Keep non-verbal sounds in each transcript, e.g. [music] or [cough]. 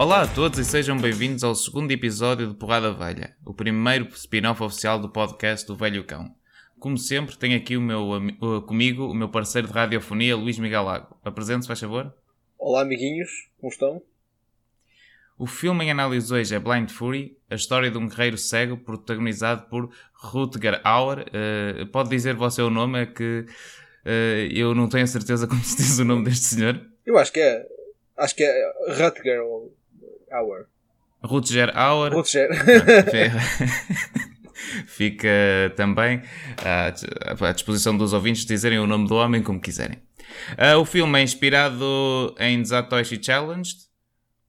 Olá a todos e sejam bem-vindos ao segundo episódio de Porrada Velha, o primeiro spin-off oficial do podcast do Velho Cão. Como sempre, tenho aqui o meu, uh, comigo o meu parceiro de radiofonia, Luís Miguel Lago. Apresente-se, faz favor. Olá, amiguinhos, como estão? O filme em análise hoje é Blind Fury, a história de um guerreiro cego protagonizado por Rutger Hauer. Uh, pode dizer você o nome, é que uh, eu não tenho a certeza [laughs] como se diz o nome deste senhor. Eu acho que é. Acho que é Rutger ou Hour. Rutger Hauer. Rutger. [laughs] Fica também à à disposição dos ouvintes dizerem o nome do homem como quiserem. Ah, o filme é inspirado em Zatoichi Challenged,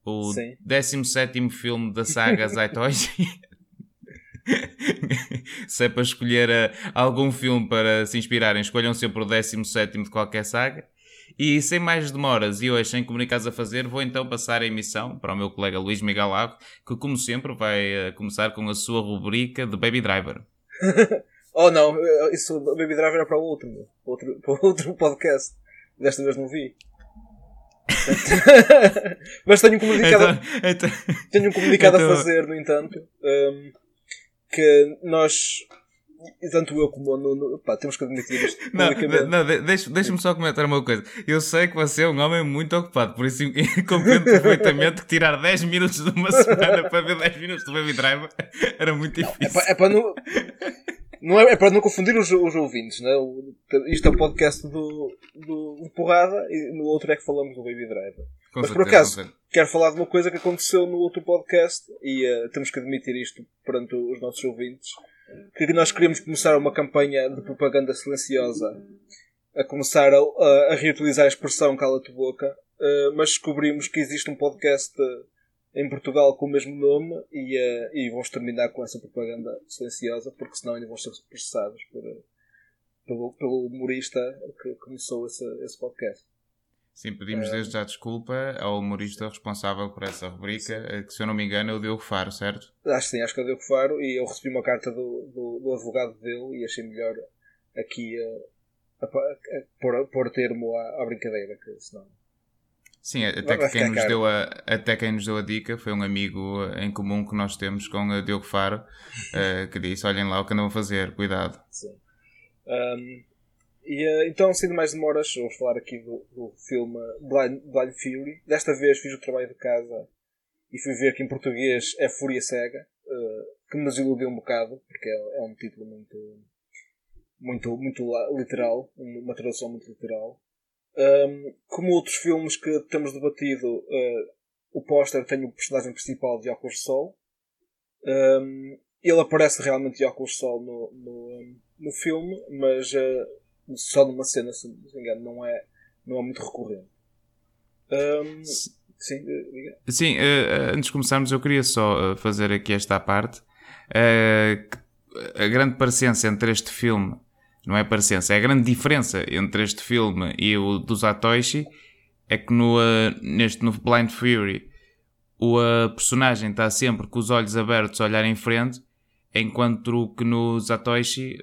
o Sim. 17 filme da saga [laughs] Zatoichi. se é para escolher ah, algum filme para se inspirarem, escolham sempre o 17 de qualquer saga. E sem mais demoras e hoje sem comunicados a fazer, vou então passar a emissão para o meu colega Luís Miguel Lago, que como sempre vai ah, começar com a sua rubrica de Baby Driver. [laughs] oh não, isso Baby Driver é para o outro, outro, [laughs] para outro podcast. Desta vez não vi. [laughs] Mas tenho um comunicado, Então, então, tenho um comunicado então- a fazer, no entanto, hum, que nós, tanto eu como o Nuno, pá, temos que admitir isto [laughs] Não, não, de- deixa- deixa-me só comentar uma coisa. Eu sei que você é um homem muito ocupado, por isso [laughs] compreendo perfeitamente que tirar 10 minutos de uma semana [laughs] para ver 10 minutos do Baby Driver era muito É difícil. para, é para não. Não é, é para não confundir os, os ouvintes, né? O- Isto é o podcast do, do, Porrada e no outro é que falamos do Baby Driver. Com Mas por certeza, acaso- com certeza. Quero falar de uma coisa que aconteceu no outro podcast e eh, temos que admitir isto perante os nossos ouvintes. Que nós queríamos começar uma campanha de propaganda silenciosa a começar a, a- a reutilizar a expressão cala-te boca, eh, mas descobrimos que existe um podcast eh, em Portugal com o mesmo nome e, eh, e vamos terminar com essa propaganda silenciosa porque senão ainda vão ser processados por, pelo, pelo humorista que começou esse, esse podcast. Sim, pedimos É. desde já desculpa ao humorista responsável por essa rubrica, eh, que se eu não me engano é o Diogo Faro, certo? Acho que sim, acho que é o Diogo Faro e eu recebi uma carta do, do, do advogado dele e achei melhor aqui eh, a, a, a, pôr, pôr termo à, à brincadeira, que senão. Sim, até que quem nos, deu a, até quem nos deu a dica foi um amigo eh, em comum que nós temos com o Diogo Faro, [laughs] eh, que disse, olhem lá o que andam a fazer, cuidado. Sim. Um, e eh, então, sem mais demoras, vamos falar aqui do, do filme Blind, Blind Fury. Desta vez fiz o trabalho de casa e fui ver que em português é Fúria Cega, eh, que me desiludiu um bocado, porque é, é um título muito, muito, muito literal, uma tradução muito literal. Como outros filmes que temos debatido, eh, o póster tem o personagem principal de óculos de sol. Ele aparece realmente de óculos de sol no, no, no filme, mas só numa cena, se não me engano, não é, não é muito recorrente. Um, sim. Sim, eh, antes de começarmos, eu queria só eh, fazer aqui esta parte. Que a grande parecença entre este filme, não é parecença, é a grande diferença entre este filme e o do Zatoichi é que no, eh, neste no Blind Fury o eh, personagem está sempre com os olhos abertos a olhar em frente, enquanto que no Zatoichi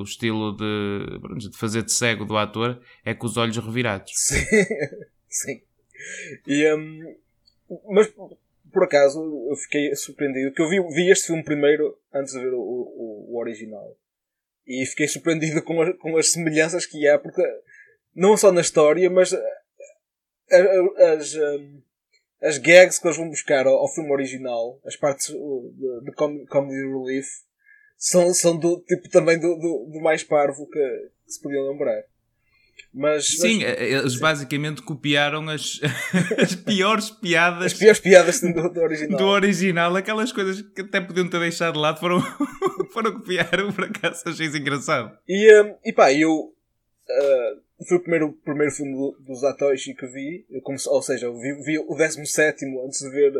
o, estilo de, de fazer de cego do ator é com os olhos revirados. [laughs] Sim. sim. E, um, mas por acaso eu fiquei surpreendido que eu vi, vi este filme primeiro antes de ver o, o, o original e fiquei surpreendido com, a- com as semelhanças que há, porque não só na história, mas a- a- as, um, as gags que eles vão buscar ao, filme original, as partes uh, de, de com- comedy relief, são, são do tipo também do, do, do mais parvo que, que se podiam lembrar. Mas, Sim, mas- eh, eles basicamente copiaram as, [laughs] as piores piadas as piores piadas do, do original. do original, aquelas coisas que até podiam ter deixado de lado, foram, [laughs] foram copiar, por acaso achei isso engraçado. E, um, e pá, eu. uh, foi o primeiro, primeiro filme do, do Zatoichi que vi, eu come- ou seja, eu vi, vi o 17 antes de ver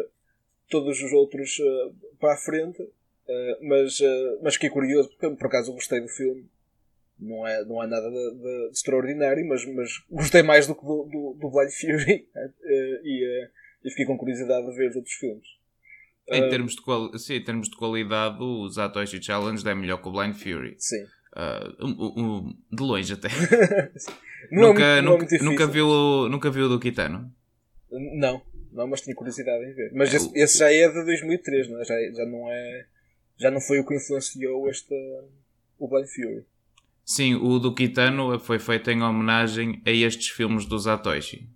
todos os outros uh, para a frente, uh, mas, uh, mas fiquei curioso, porque por acaso eu gostei do filme. Não é, não é nada de, de- extraordinário, mas, mas gostei mais do que do, do, do Blind Fury uh, [laughs] e, e fiquei com curiosidade de ver os outros filmes. Em termos, de quali- sim, em termos de qualidade, o Zatoichi Challenge é melhor que o Blind Fury. Sim. Um- um- de longe até. [laughs] Nunca, é muito, não é nunca, nunca, viu, o- nunca viu o do Kitano? Não, não, mas tinha curiosidade em ver. Mas esse, esse já é de 2003, não é? Já, já não é. Já não foi o que influenciou este. o Blind Fury. Sim, o do Kitano foi feito em homenagem a estes filmes do Satoshi.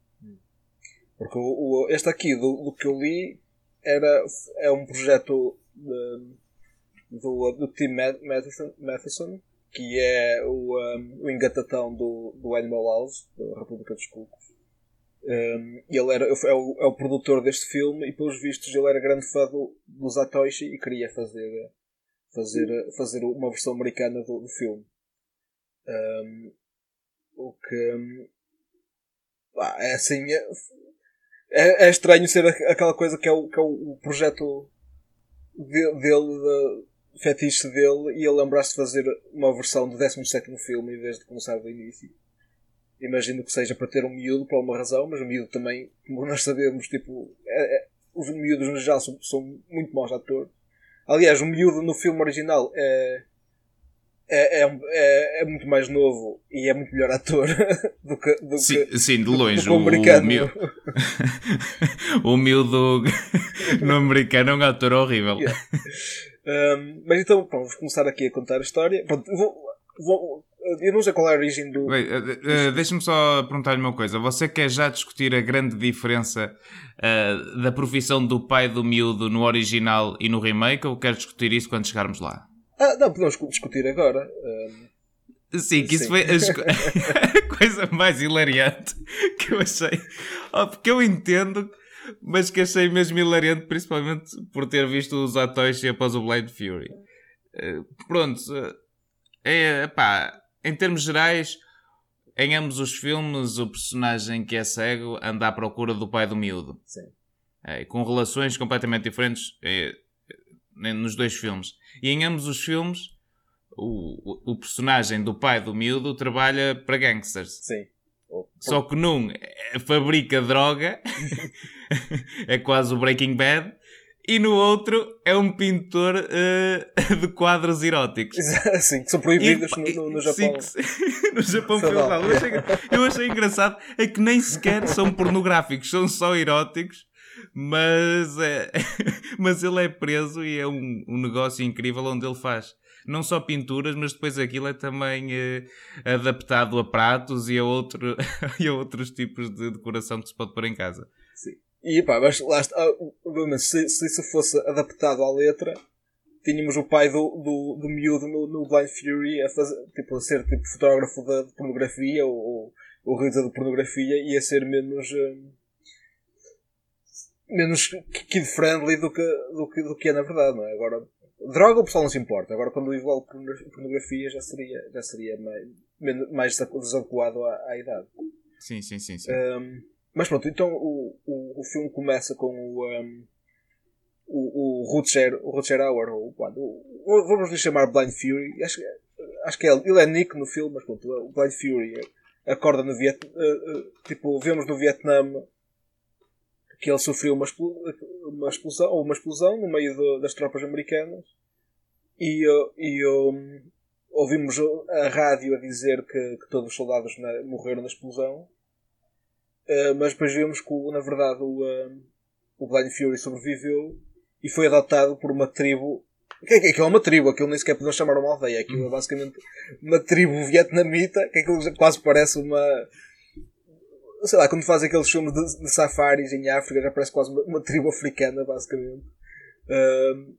Porque o, o, este aqui, do, do, que eu li, era, é um projeto de, do, do Tim Matheson, Matheson, que é o, um, o engatatão do, do Animal House, da República dos Cucos. Um, ele era, é, o, é o produtor deste filme e, pelos vistos, ele era grande fã do, do e queria fazer, fazer, fazer uma versão americana do, do filme. Um, o que. Um, é assim. É, é, é, estranho ser aquela coisa que é o, que é o projeto dele, dele fetiche dele e ele lembrar-se de fazer uma versão do 17 filme em vez de começar do início. Imagino que seja para ter um miúdo por uma razão, mas o miúdo também, como nós sabemos, tipo, é, é, os miúdos no geral são, são muito maus atores. Aliás, o miúdo no filme original é, é, é, é, é, muito mais novo e é muito melhor ator [laughs] do que, do sim, que, sim, de longe. o, americano. [laughs] O, miúdo [laughs] no americano é um ator horrível. Yeah. Um, mas então, pronto, vamos começar aqui a contar a história. Pronto, vou, vou, eu não sei qual é a origem do. Uh, uh, Deixa-me só perguntar-lhe uma coisa. Você quer já discutir a grande diferença uh, da profissão do pai do miúdo no original e no remake ou quer discutir isso quando chegarmos lá? Ah, não, podemos discutir agora. Sim, que isso Sim. foi [laughs] [laughs] a coisa mais hilariante que eu achei. Oh, porque eu entendo mas que achei mesmo hilariante, principalmente por ter visto os Atoshi após o Blade Fury. Pronto, é, pá, em termos gerais, em ambos os filmes, o personagem que é cego anda à procura do pai do miúdo. Sim. É, com relações completamente diferentes é, nos dois filmes. E em ambos os filmes, o, o, o personagem do pai do miúdo trabalha para gangsters. Sim. Só que num é, fabrica droga, [laughs] é quase o Breaking Bad, e no outro é um pintor uh, [laughs] de quadros eróticos. Sim, que são proibidos e, no, no, Japão. Sim, [laughs] no Japão feudal. Eu achei, eu achei engraçado, é que nem sequer são pornográficos, são só eróticos. Mas, é, [laughs] mas ele é preso e é um, um negócio incrível onde ele faz não só pinturas, mas depois aquilo é também eh, adaptado a pratos e a, outro, e a outros tipos de decoração que se pode pôr em casa. E pá, mas lá está, ah, se, se isso fosse adaptado à letra, tínhamos o pai do, do, do miúdo no, no Blind Fury a, fazer, tipo, a ser tipo fotógrafo de, de pornografia ou, ou realizador de pornografia e a ser menos. Um, menos kid friendly do que, do que, do que é na verdade, não é? Agora, Droga o pessoal não se importa. Agora quando envolve pornografia já seria, já seria mais, mais desadequado à, à idade. Sim, sim, sim. sim. Um, mas pronto, então o, o, o filme começa com o, um, o, o Rutger, o Rutger Hauer, ou, vamos lhe chamar Blind Fury. Acho, acho que é ele, é Nick no filme, mas pronto, o Blind Fury acorda no Vietnã. Uh, uh, tipo, vemos no Vietnã que ele sofreu uma, uma explosão, ou uma explosão no meio de, das tropas americanas e, e um, ouvimos a rádio a dizer que, que todos os soldados na, morreram na explosão uh, mas depois vimos que na verdade o, um, o Blind Fury sobreviveu e foi adotado por uma tribo que, é que é uma tribo, aquilo nem sequer podemos chamar uma aldeia, aquilo é basicamente uma tribo vietnamita, que aquilo quase parece uma, sei lá, quando fazem aqueles filmes de, de, safaris em África, já parece quase uma, uma tribo africana, basicamente. Uh,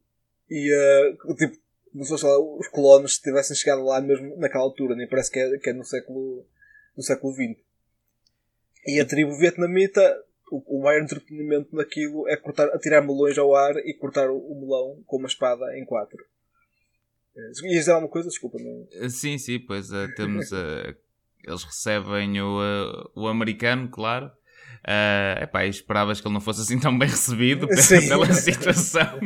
e, uh, tipo, não sei lá, os colonos tivessem chegado lá mesmo naquela altura, nem parece que é, que é no século, no século XX. E a tribo vietnamita, o, o maior entretenimento naquilo é cortar, atirar melões ao ar e cortar o, o melão com uma espada em quatro. Uh, ias dizer alguma coisa? Desculpa. Não... Sim, sim, pois uh, temos a eles recebem o, o americano, claro. Uh, epá, esperavas que ele não fosse assim tão bem recebido [laughs] pela situação.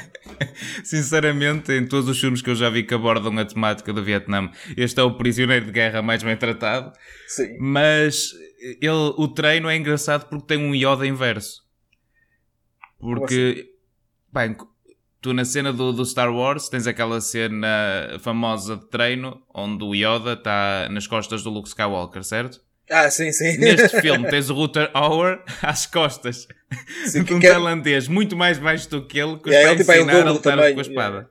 [laughs] Sinceramente, em todos os filmes que eu já vi que abordam a temática do Vietnã, este é o prisioneiro de guerra mais bem tratado. Sim. Mas ele, o treino é engraçado porque tem um Yoda inverso. Porque, assim? tu na cena do, do, Star Wars tens aquela cena famosa de treino onde o Yoda está nas costas do Luke Skywalker, certo? Ah, sim, sim. Neste [laughs] filme tens o Ruther Hauer [laughs] às costas Sim, de um que é- tailandês muito mais baixo do que ele que os Yeah, vai ele, tipo, é o ensinar a lutar tamanho, com a espada.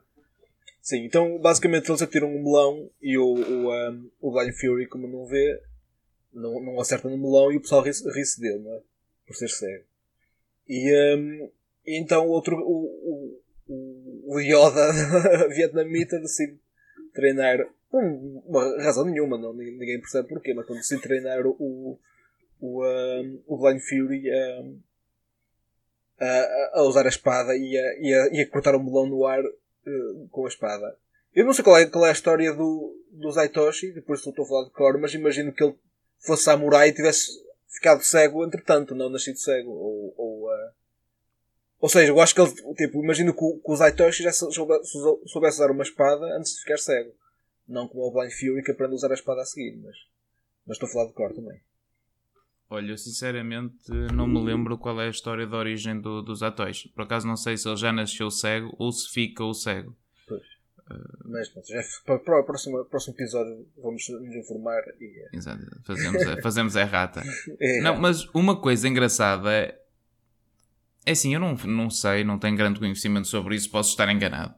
Sim, então basicamente eles atiram um melão e o, o, um, o Blind Fury, como não vê, não, não acerta no melão e o pessoal ri-se dele, não é? Por ser cego. E, um, e então outro, o, o, o Yoda [laughs] vietnamita decide treinar, por uma razão nenhuma, não, ninguém percebe porquê, mas quando decide treinar o, o, um, o Blind Fury um, a, a usar a espada e a, e, a, e a cortar o melão no ar eh, com a espada. Eu não sei qual é, qual é a história do, do Zaitoshi, depois estou a falar de cor, mas imagino que ele fosse samurai e tivesse ficado cego entretanto, não nascido cego. Ou, ou, eh, ou seja, eu acho que ele, tipo, imagino que o, que o Zaitoshi já soube- soubesse usar uma espada antes de ficar cego. Não como o Blind Fury que aprende a usar a espada a seguir, mas, mas estou a falar de cor também. Olha, eu sinceramente não me lembro qual é a história da origem do, dos atores. Por acaso não sei se ele já nasceu cego ou se fica o cego. Mas pronto, já, para, para o próximo, próximo episódio vamos nos informar e. eh, Exato, Fazemos, a- fazemos a errata. [laughs] é, Não, mas uma coisa engraçada é. É assim, eu não, não sei, não tenho grande conhecimento sobre isso, posso estar enganado.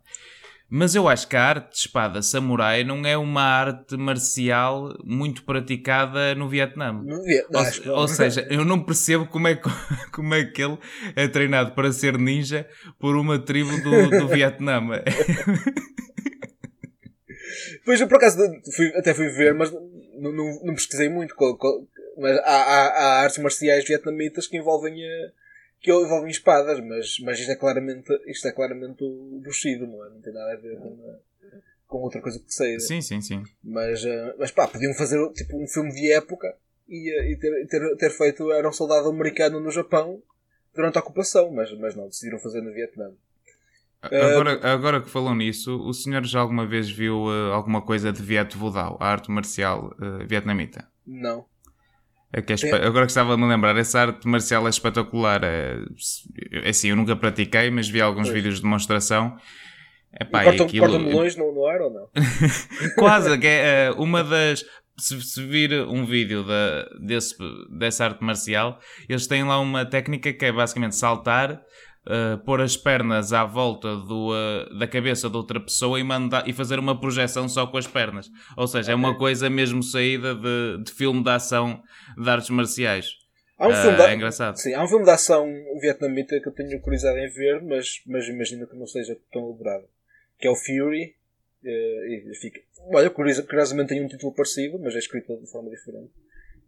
Mas eu acho que a arte de espada samurai não é uma arte marcial muito praticada no Vietnã. Não devia- Ou, ou seja, eu não percebo como é, que, [laughs] como é que ele é treinado para ser ninja por uma tribo do, do Vietnã. [laughs] Pois eu por acaso fui- até fui ver, mas não, não, não pesquisei muito. qual- qual- mas há, há, há artes marciais vietnamitas que envolvem, eh, que envolvem espadas, mas, mas isto é claramente, isto é claramente o Bushido, não é? Não tem nada a ver com, eh, com outra coisa que seja. Sim, sim, sim. Mas, eh, mas pá, podiam fazer tipo um filme de época e, e ter, ter, ter feito era um soldado americano no Japão durante a ocupação, mas, mas não, decidiram fazer no Vietnã. Agora, agora que falou nisso, o senhor já alguma vez viu eh, alguma coisa de Viet Vo Dao, a arte marcial eh, vietnamita? Não. É que é espe- Agora gostava de me lembrar, essa arte marcial é espetacular. É, é assim, eu nunca pratiquei, mas vi alguns Pois. vídeos de demonstração. Epá, e cortam, aquilo- cortam melões no, no ar ou não? [laughs] Quase, que é eh, uma das. Se, se vir um vídeo da, desse, dessa arte marcial, eles têm lá uma técnica que é basicamente saltar, eh, pôr as pernas à volta do, eh, da cabeça de outra pessoa e, mandar, e fazer uma projeção só com as pernas. Ou seja, é uma coisa mesmo saída de, de filme de ação de artes marciais. Há um, Ah, filme de, é engraçado. Sim, há um filme de ação vietnamita que eu tenho curiosidade em ver, mas, mas imagino que não seja tão elaborado. Que é o Fury. eh, e fica, olha, curiosa- curiosamente tem um título parecido, mas é escrito de forma diferente.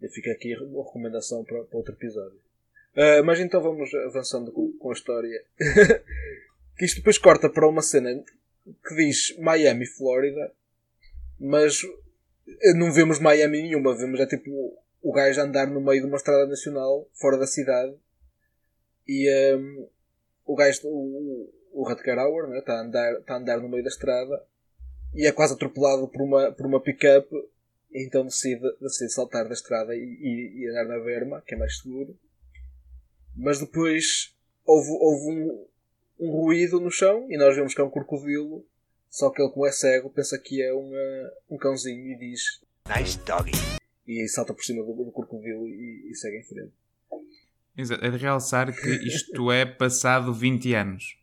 E fica aqui a recomendação para, para outro episódio. Ah, mas então vamos avançando com, com a história. [laughs] que isto depois corta para uma cena que diz Miami, Flórida, mas eh, não vemos Miami nenhuma, vemos é tipo o gajo andar no meio de uma estrada nacional, fora da cidade, e ehm, o gajo, o, o Rutger né, está a, andar, está a andar no meio da estrada e é quase atropelado por uma, por uma pick-up, então decide, decide saltar da estrada e, e, e andar na berma, que é mais seguro. Mas depois houve, houve um, um ruído no chão e nós vemos que é um crocodilo, só que ele, como é cego, pensa que é uma, um cãozinho e diz Nice doggy. e salta por cima do, do crocodilo e, e segue em frente. Exato. É de realçar que isto é passado 20 anos.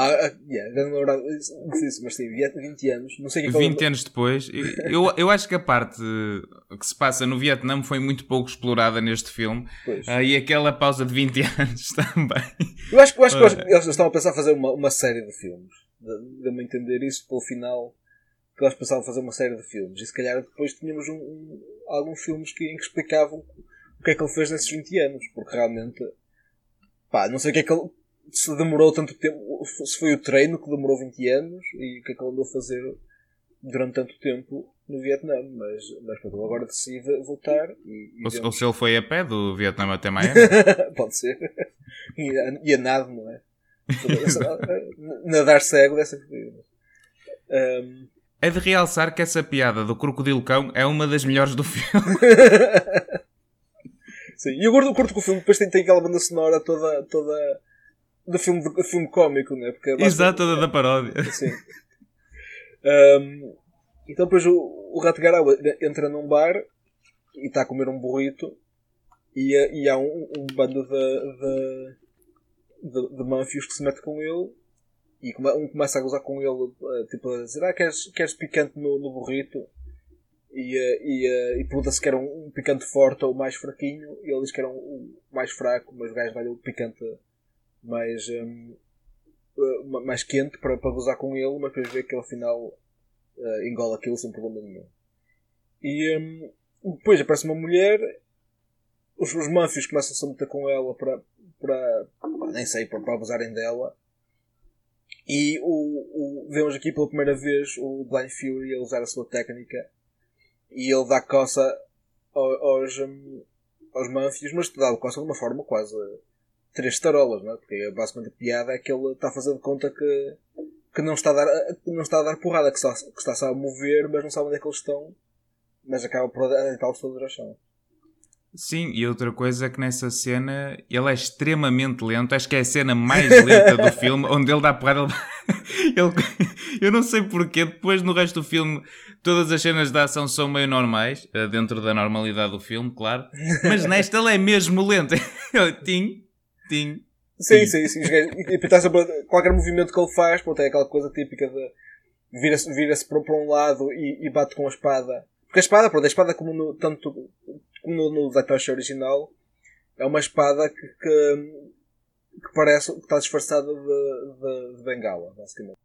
Ah, ah yeah, já não lembrava disso, mas sim, 20 anos, não sei o que é que 20 anos depois, eu, eu acho que a parte que se passa no Vietnã foi muito pouco explorada neste filme. Ah, e aquela pausa de 20 [laughs] anos também. Eu acho, eu acho que Ah. eles estavam a pensar fazer uma, uma série de filmes. De- Deu-me a entender isso pelo final que eles pensavam fazer uma série de filmes. E se calhar depois tínhamos um, um- alguns filmes que, em que explicavam o que é que ele fez nesses 20 anos. Porque realmente, pá, não sei o que é que ele. Se demorou tanto tempo, se foi o treino que demorou 20 anos e o que é que ele andou a fazer durante tanto tempo no Vietnã. Mas, mas pronto, ele agora decide voltar e, e Ou, vemos- ou se ele foi a pé do Vietnã até Miami. [laughs] Pode ser. E a, e a nado, não é? [laughs] Nadar cego dessa forma. Um, É de realçar que essa piada do crocodilo cão é uma das melhores do filme. [laughs] sim. E eu curto, curto que o filme depois tem, tem aquela banda sonora toda, toda do filme, do filme cómico, não é? Porque é Exato, toda da paródia. Sim. Um, então depois o, o Rato Garau entra num bar está a comer um burrito e, e há um, um bando de, de, de, de manfios que se mete com ele e um começa a gozar com ele, eh, tipo a dizer: Ah, queres, queres picante no, no burrito? E, eh, e, eh, e pergunta se quer um, um, picante forte ou mais fraquinho. E ele diz que era um, um mais fraco, mas o gajo dá-lhe o picante mais, um, mais quente para, para gozar com ele. Mas depois vê que ele afinal uh, engola aquilo sem problema nenhum. E um, depois aparece uma mulher. Os, os manfios começam-se a meter com ela para, para nem sei, para, para abusarem dela. E o, o, vemos aqui pela primeira vez o Blind Fury a usar a sua técnica e ele dá coça aos, um, aos Manfios, mas dá coça de uma forma quase três tarolas, não é? Porque basicamente a piada é que ele está de conta que, que não, está a dar, não está a dar porrada, que está, que está a mover, mas não sabe onde é que eles estão, mas acaba por deitá-los todos ao chão. Sim, e outra coisa é que nessa cena ele é extremamente lento. Acho que é a cena mais lenta do [laughs] filme, onde ele dá porrada. Ele... [laughs] ele... Eu não sei porquê, depois no resto do filme todas as cenas de ação são meio normais, eh, dentro da normalidade do filme, claro. Mas nesta ele é mesmo lento. [laughs] tim, tim. Sim, sim, sim. E pensar sobre qualquer movimento que ele faz, pronto, é aquela coisa típica de vira-se vira para um lado e, e bate com a espada. Porque a espada, pronto, a espada como no, tanto no, no Zatoshi original, é uma espada que, que, que, parece que está disfarçada de, de, de bengala, basicamente.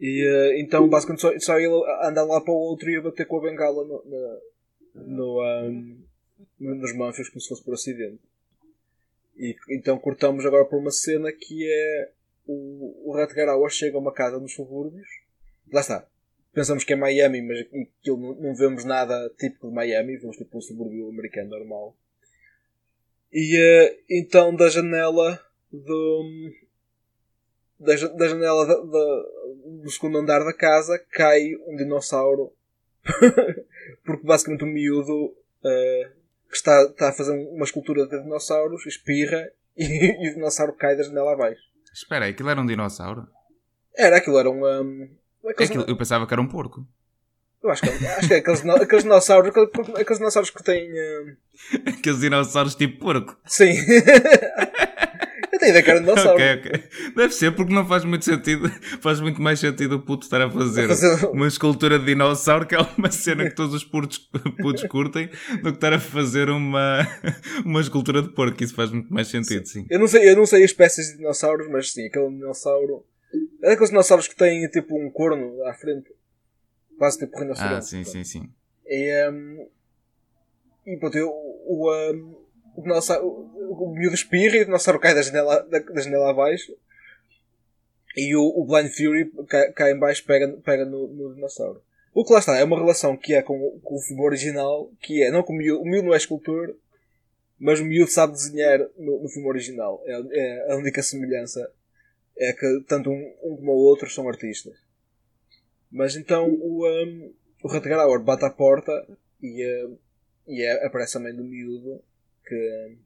E uh, então, basicamente, só, só ele anda lá para o outro e a bater com a bengala no, no, no um, nos manfios como se fosse por acidente. E então cortamos agora por uma cena que é o, o Ratgarawa chega a uma casa nos subúrbios. Lá está pensamos que é Miami, mas aquilo não, não vemos nada típico de Miami, vemos tipo um subúrbio americano normal. E uh, então da janela do. Da, da janela da, da, do segundo andar da casa cai um dinossauro. [laughs] Porque basicamente o miúdo uh, que está, está a fazer uma escultura de dinossauros espirra [laughs] e, e o dinossauro cai da janela abaixo. Espera, aquilo era um dinossauro? Era, aquilo era um. um é aquilo, eu pensava que era um porco. Eu acho que, acho que é aqueles, aqueles dinossauros, aqueles dinossauros que têm. Uh... [laughs] Aqueles dinossauros tipo porco. Sim. [laughs] dinossauro. Ok, ok. Deve ser porque não faz muito sentido. [laughs] Faz muito mais sentido o puto estar a fazer, fazer... uma escultura de dinossauro, que é uma cena que todos os putos, [laughs] putos curtem, do que estar a fazer uma, [laughs] uma escultura de porco. Isso faz muito mais sentido, sim. sim. Eu, não sei, eu não sei as espécies de dinossauros, mas sim, aquele dinossauro. É aqueles dinossauros que têm tipo um corno à frente. Quase tipo rinoceronte. Ah, sim, sim, sim. E, um, e pronto, eu, o, um, o, dinossauro, o, o miúdo espirra e o dinossauro cai da janela, da, da janela abaixo. E o, o Blind Fury cai, em baixo pega, pega no, no dinossauro. O que lá está é uma relação que é com, com o filme original, que é, não com o miúdo, o miúdo não é escultor, mas o miúdo sabe desenhar no, no filme original. É, é a única semelhança é que tanto um, um como o outro são artistas. Mas então o, um, o Rutger bate à porta e, uh, e é, aparece a mãe do miúdo que,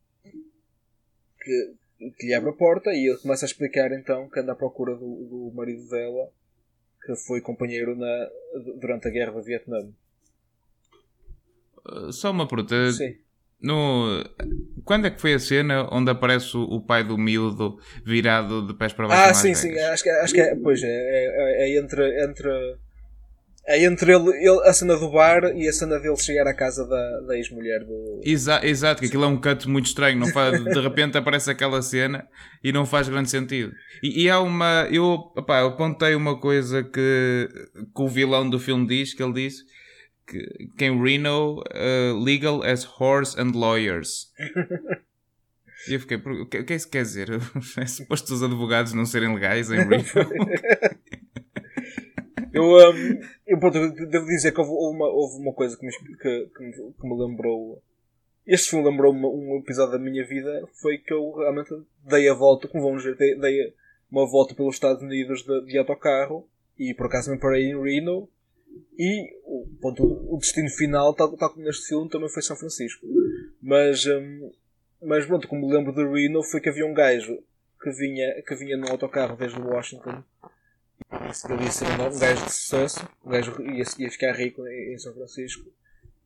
que, que lhe abre a porta e ele começa a explicar então que anda à procura do, do marido dela que foi companheiro na, durante a guerra do Vietnã. Só uma pergunta. Sim. No... Quando é que foi a cena onde aparece o, pai do miúdo virado de pés para baixo? Ah, sim, sim, acho que, acho que é, pois é, é, é entre, entre, é entre ele, ele, a cena do bar e a cena dele chegar à casa da, da ex-mulher do. Exa exato, que aquilo é um cut muito estranho. Não faz, de repente aparece aquela cena e não faz grande sentido. E, e há uma. Eu, opá, eu apontei uma coisa que, que o vilão do filme diz, que ele disse que, que em Reno uh, legal as horse and lawyers. E eu fiquei, o que, o que é isso quer dizer? [laughs] É suposto os advogados não serem legais em Reno? [laughs] eu, um, eu pronto, devo dizer que houve uma, houve uma coisa que me, que, que, me, que me lembrou. Este filme lembrou um episódio da minha vida. Foi que eu realmente dei a volta, como vamos ver, dei, dei uma volta pelos Estados Unidos de, de autocarro. E por acaso me parei em Reno e ponto, o destino final, tal, tal como neste filme, também foi São Francisco. Mas, um, mas pronto, como me lembro de Reno, foi que havia um gajo que vinha, que vinha num autocarro desde Washington. E devia ser um gajo de sucesso. O gajo ia, ia ficar rico em São Francisco.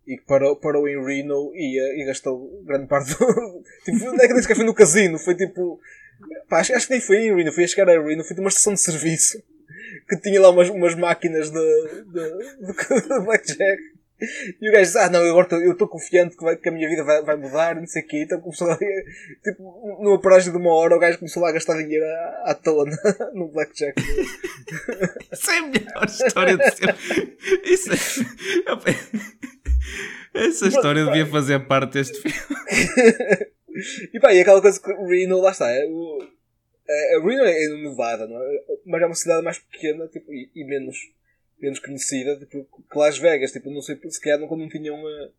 e que parou, parou em Reno e, e gastou grande parte do. [laughs] tipo, não é que sequer foi no casino, foi tipo. Pá, acho, acho que nem foi em Reno, foi a chegar a Reno, foi de uma estação de serviço que tinha lá umas, umas máquinas de, de, de, [laughs] de blackjack e o gajo diz, ah não, agora eu estou confiante que, vai, que, a minha vida vai, vai mudar, não sei o quê. Então começou lá, tipo, numa paragem de uma hora, o gajo começou lá a gastar dinheiro à, à toa [laughs] no blackjack. Isso é a melhor história de sempre. Isso é... Essa história devia fazer parte deste filme. e pá, e aquela coisa que Reno, lá está, é, o, é, Reno é no Nevada, não é? mas é uma cidade mais pequena tipo, e, e menos menos conhecida tipo, que Las Vegas. Tipo, não sei se calhar não, não tinham. Uh,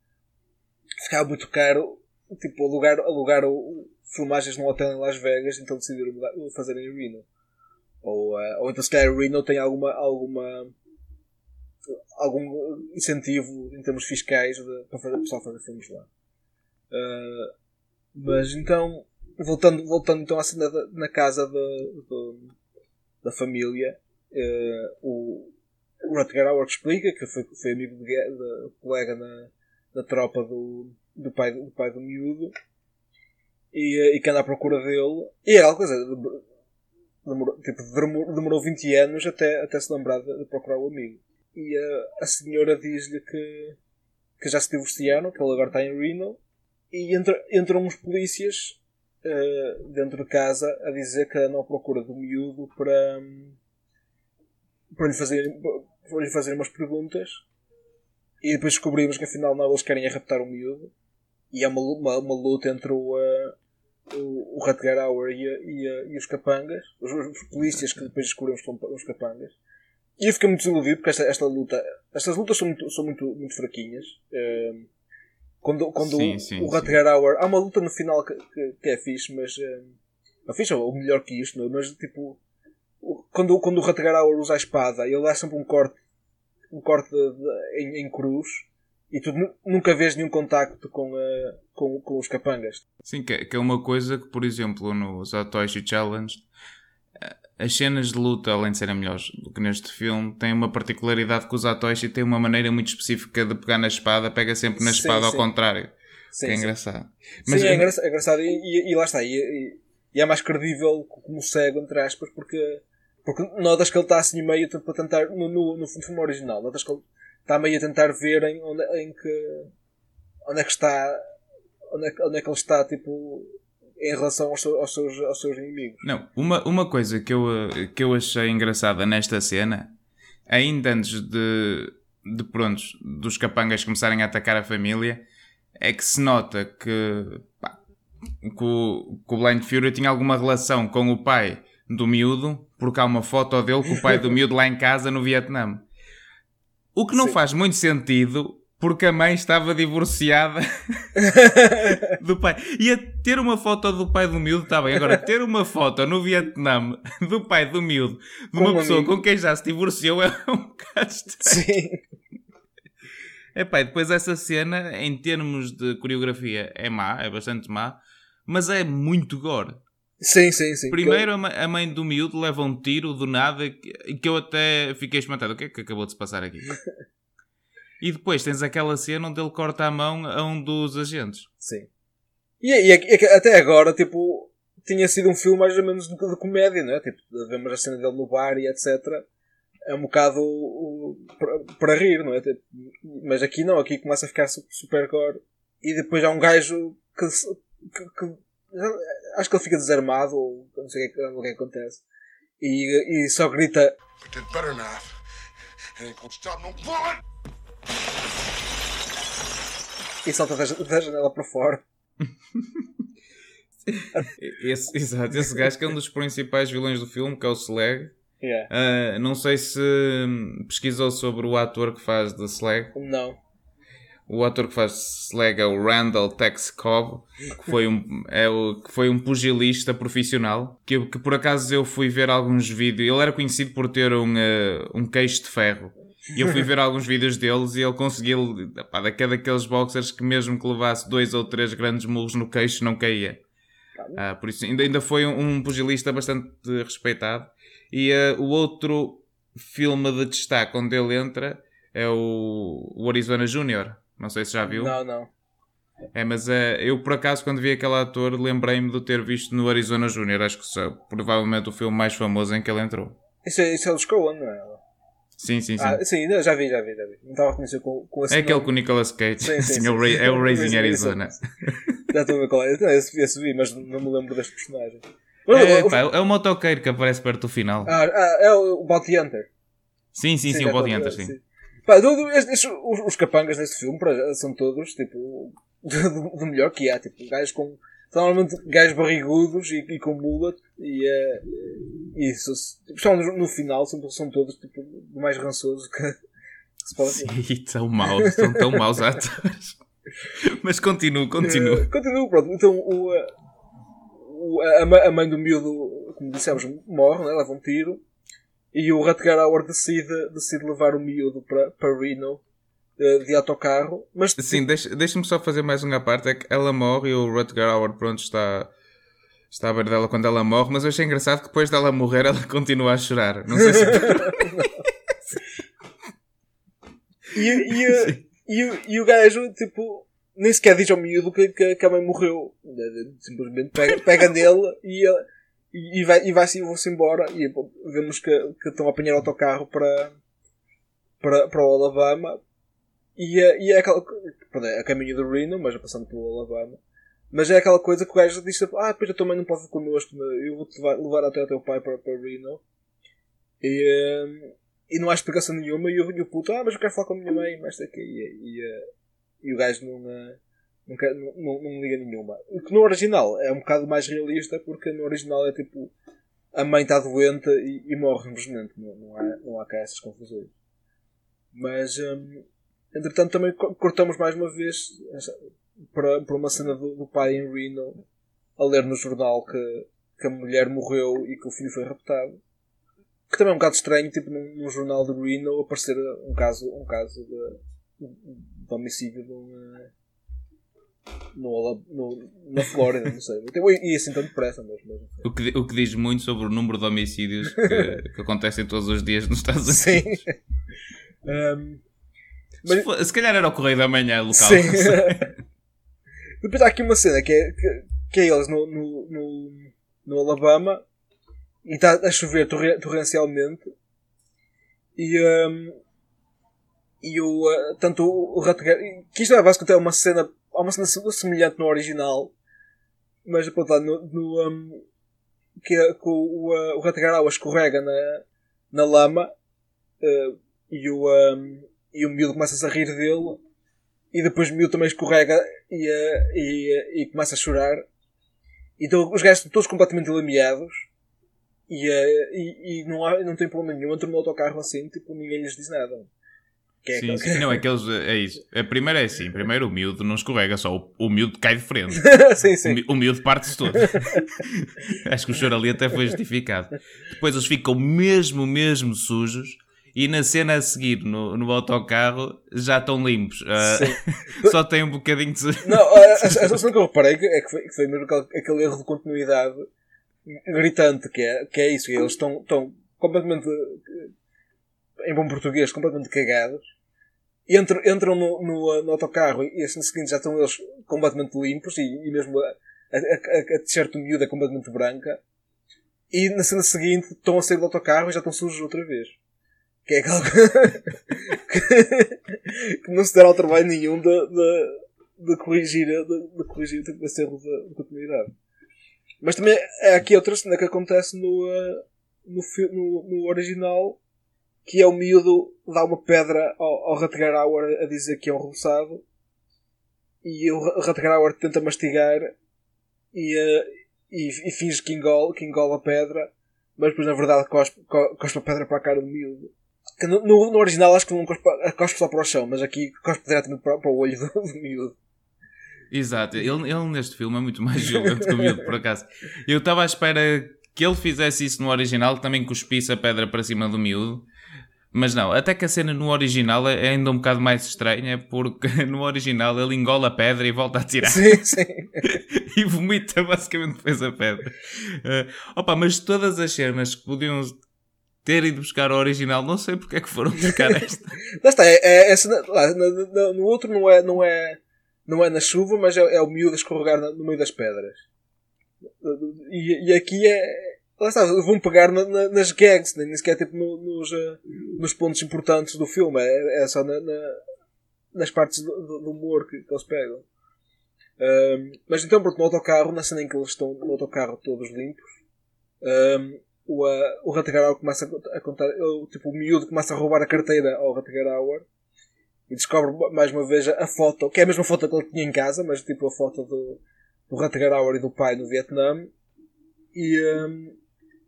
ficava muito caro tipo, alugar, alugar filmagens num hotel em Las Vegas, então decidiram fazer em Reno. Ou, uh, ou então se calhar Reno tem alguma, alguma algum incentivo em termos fiscais de, para fazer, pessoal fazer filmes lá. Uh, mas então, voltando, voltando então à cena da, na casa da, da família, uh, o, o Rutger Hauer explica que foi, foi amigo de, de colega na, na tropa do, do, pai, do pai do miúdo e, e que anda à procura dele. E aquela coisa, demorou, tipo, demorou, demorou 20 anos até, até se lembrar de, de procurar o amigo. E a, a senhora diz-lhe que, que já se divorciaram, que ele agora está em Reno, e entra, entram uns polícias uh, dentro de casa a dizer que andam à procura do miúdo para, para lhe fazer vou-lhe fazer umas perguntas e depois descobrimos que afinal não, eles querem raptar o miúdo e há uma, uma, uma luta entre o, uh, o, o Rutger Hauer e, e, e, os capangas, os, os, polícias que depois descobrimos que são os capangas. E eu fiquei muito desiludido porque esta, esta luta, estas lutas são muito, são muito, muito fraquinhas. Uh, quando quando sim, sim, o, o Rutger Hauer, há uma luta no final que, que, que é fixe, mas. Uh, não fixe, ou melhor que isto, mas tipo quando, quando o Rutger usa a espada, ele dá sempre um corte, um corte de, de, em, em, cruz e tu nunca vês nenhum contacto com, uh, com, com os capangas. Sim, que, que, é uma coisa que, por exemplo, no Satoshi Challenge, eh, as cenas de luta, além de serem melhores do que neste filme, têm uma particularidade que o Satoshi tem uma maneira muito específica de pegar na espada, pega sempre na espada sim, ao contrário. Sim, que é engraçado. Mas, sim, é, engraçado, é engraçado e, e, e, lá está. E, e, é mais credível como cego, entre aspas, porque porque notas que ele está assim meio para tentar, no, no, no filme original, notas que ele está meio a tentar ver em, onde, em que, onde é que está, onde é, onde é que ele está, tipo, em relação aos, aos, seus, aos seus inimigos. Não, uma, uma coisa que eu, que eu achei engraçada nesta cena, ainda antes de, de prontos, dos capangas começarem a atacar a família, é que se nota que, pá, que, o, que o Blind Fury tinha alguma relação com o pai do miúdo, porque há uma foto dele com o pai do miúdo lá em casa no Vietnã. O que não Sim. faz muito sentido porque a mãe estava divorciada [laughs] do pai. E ter uma foto do pai do miúdo está bem. Agora, ter uma foto no Vietnã do pai do miúdo de uma pessoa amigo. com quem já se divorciou é um bocado estranho. Sim. Epá, e depois essa cena, em termos de coreografia, é má, é bastante má, mas é muito gore. Sim, sim, sim. Primeiro a mãe do miúdo leva um tiro do nada e que eu até fiquei espantado. O que é que acabou de se passar aqui? [laughs] e depois tens aquela cena onde ele corta a mão a um dos agentes. Sim. E, e, e até agora, tipo, tinha sido um filme mais ou menos de, de comédia, não é? Tipo, vemos a cena dele no bar e etc. É um bocado para rir, não é? Tipo, mas aqui não, aqui começa a ficar super gore. E depois há um gajo que, que, que acho que ele fica desarmado, ou não sei o que, é o que acontece, e, e só grita. E salta da, da janela para fora. [laughs] esse, exato, esse gajo que é um dos principais vilões do filme, que é o Slag. Yeah. Uh, não sei se pesquisou sobre o ator que faz de Slag. Não o ator que faz Slag é o Randall Tex Cobb, que foi um, é o, que foi um pugilista profissional, que, que por acaso eu fui ver alguns vídeos, ele era conhecido por ter um, uh, um queixo de ferro, e eu fui [laughs] ver alguns vídeos deles e ele conseguiu, pá, daqueles boxers que mesmo que levasse dois ou três grandes murros no queixo não caía. Ah, por isso ainda, ainda foi um, um pugilista bastante respeitado. E uh, o outro filme de destaque onde ele entra é o, o Arizona Júnior Não sei se já viu. Não, não. É, mas é, eu por acaso quando vi aquele ator lembrei-me de o ter visto no Arizona Júnior. Acho que é provavelmente o filme mais famoso em que ele entrou. Isso é, isso é dos Coen, não é? Sim, sim, sim. Ah, sim, já vi, já vi, já vi. Não estava a conhecer com, com esse é aquele nome. com o Nicolas Cage. Sim, sim, Sim, [laughs] sim. é o é o [laughs] Raising Arizona. Já estou a ver qual é. Não, esse, esse vi, mas não me lembro deste personagem. Mas, É, o- pá, é o motoqueiro que aparece perto do final. ah, ah, é o Bounty Hunter. Sim, sim, sim, já o a Hunter, sim. Pá, do- estes- os, os capangas neste filme para são todos, tipo, [laughs] do, do melhor que há. Tipo, gajos com. São normalmente gajos barrigudos e, e com mullet. E, eh, e isso, só no, no final, são, são todos, tipo, do mais rançoso que, que se pode. Sim, tão maus, são tão maus atores. Mas continuo, continuo. Eh, Continuo, pronto. Então, o, eh, o- a, a mãe do miúdo, como dissemos, morre, né? leva um tiro. E o Rutger Hauer decide, decide levar o miúdo para, para Reno eh, de autocarro. Mas Sim, deixa- deixa-me só fazer mais uma parte. É que ela morre e o Rutger Hauer, pronto, está, está à beira dela quando ela morre. Mas eu achei engraçado que depois dela morrer ela [laughs] continua a chorar. Não sei se. [laughs] E, e, eh, e, o- e o gajo, tipo, nem sequer diz ao miúdo que, que, que a mãe morreu. Simplesmente pega, pega nele e, ele- e, vai, e vai-se vão-se embora. E vemos que, que estão a apanhar o autocarro para, para, para o Alabama. E, é- e é aquela. pronto, é a caminho do Reno, mas passando pelo Alabama. Mas é aquela coisa que o gajo disse: Ah, depois a tua mãe não pode ir connosco, eu vou-te levar, levar até o teu pai para, para Reno. E, e não há explicação nenhuma. E o, e o puto, ah, mas eu quero falar com a minha mãe, mas aqui. E, e, eh, e o gajo não, eh, não, não, não, liga nenhuma. O que no original é um bocado mais realista, porque no original é tipo a mãe está doente e, e morre simplesmente. Não, não, há, não há cá essas confusões. Mas, hum, entretanto, também co- cortamos mais uma vez para, para uma cena do, do pai em Reno a ler no jornal que, que a mulher morreu e que o filho foi raptado. Que também é um bocado estranho, tipo, num, num jornal de Reno aparecer um caso, um caso de, de homicídio num, eh, no, no, na Flórida, não sei. E assim tão depressa, mas O que, o que diz muito sobre o número de homicídios que, que acontecem todos os dias nos Estados Unidos. Sim. [laughs] Um, Se, mas- for- se calhar era o Correio da Manhã local. sim. [laughs] Depois há aqui uma cena que é, que, que é eles no, no, no, no Alabama e está a chover torre- torrencialmente e, um, e o, uh, tanto o, Rutger, que isto é basicamente uma cena, há uma cena semelhante no original, mas pronto, no, no um, que, é- o, o, uh, o Rutger Hauer escorrega na, na lama uh, e, o, um, e o miúdo começa a rir dele e depois o miúdo também escorrega e, uh, e, uh, e começa a chorar. Então os gajos estão todos completamente lameados e, uh, e, e não, há, não tem problema nenhum. Entram no autocarro assim, tipo, ninguém lhes diz nada. É Sim, sim. Não, é que eles. É isso. A primeira é assim. Primeiro o miúdo não escorrega, só o, o miúdo cai de frente. [laughs] sim, sim. o miúdo parte-se todo. [laughs] Acho que o choro ali até foi justificado. Depois eles ficam mesmo, mesmo sujos. E na cena a seguir, no, no autocarro, já estão limpos. Sim. [laughs] só tem um bocadinho de. Não, a, a, a cena que eu reparei é que foi, que foi mesmo aquele, aquele erro de continuidade gritante, que é, que é isso. Eles estão, completamente, em bom português, completamente cagados. Entram, entram no, no, no autocarro e assim seguinte já estão eles completamente limpos e, e mesmo a, a, a, a t-shirt do miúdo é completamente branca. E na cena seguinte estão a sair do autocarro e já estão sujos outra vez. Que é aquela [laughs] que, que não se deram ao trabalho nenhum de, de, de corrigir, de, de corrigir tipo, esse erro de continuidade. Mas também é aqui outra cena que acontece no, eh, no, no, no original, que é o miúdo dá uma pedra ao, ao Rutger Hauer a dizer que é um roçado e o Rutger Hauer tenta mastigar e, eh, e, e finge que engole, que engole a pedra, mas depois na verdade cospe, co- cospe a pedra para a cara do miúdo. Que no, no, no original acho que não cospe, cospe só para o chão, mas aqui cospe diretamente para, para o olho do, do miúdo. Exato, ele, ele neste filme é muito mais violento que o miúdo, por acaso. Eu estava à espera que ele fizesse isso no original, também cuspisse a pedra para cima do miúdo. Mas não, até que a cena no original é ainda um bocado mais estranha, porque [laughs] no original ele engola a pedra e volta a tirar. Sim, sim. [laughs] e vomita basicamente depois a pedra. Eh, opa, mas todas as cenas que podiam ter ido buscar o original. Não sei porque é que foram buscar [laughs] esta. lá está, é, é, é, lá, no, no, no, outro não é, não é, não é na chuva, mas é, é o miúdo a escorregar no meio das pedras. E, e aqui é. Lá está, vão pegar na, na, nas gags, nem sequer tipo no, nos, uh, nos pontos importantes do filme, é, é só na, nas partes do, do humor que, que eles pegam. Um, mas então, pronto, no autocarro, na cena em que eles estão no autocarro todos limpos, um, o, uh, o Rutger começa a contar, ele, tipo, o miúdo começa a roubar a carteira ao Rutger e descobre mais uma vez a foto, que é a mesma foto que ele tinha em casa, mas tipo a foto do, do e do pai no Vietnã. E,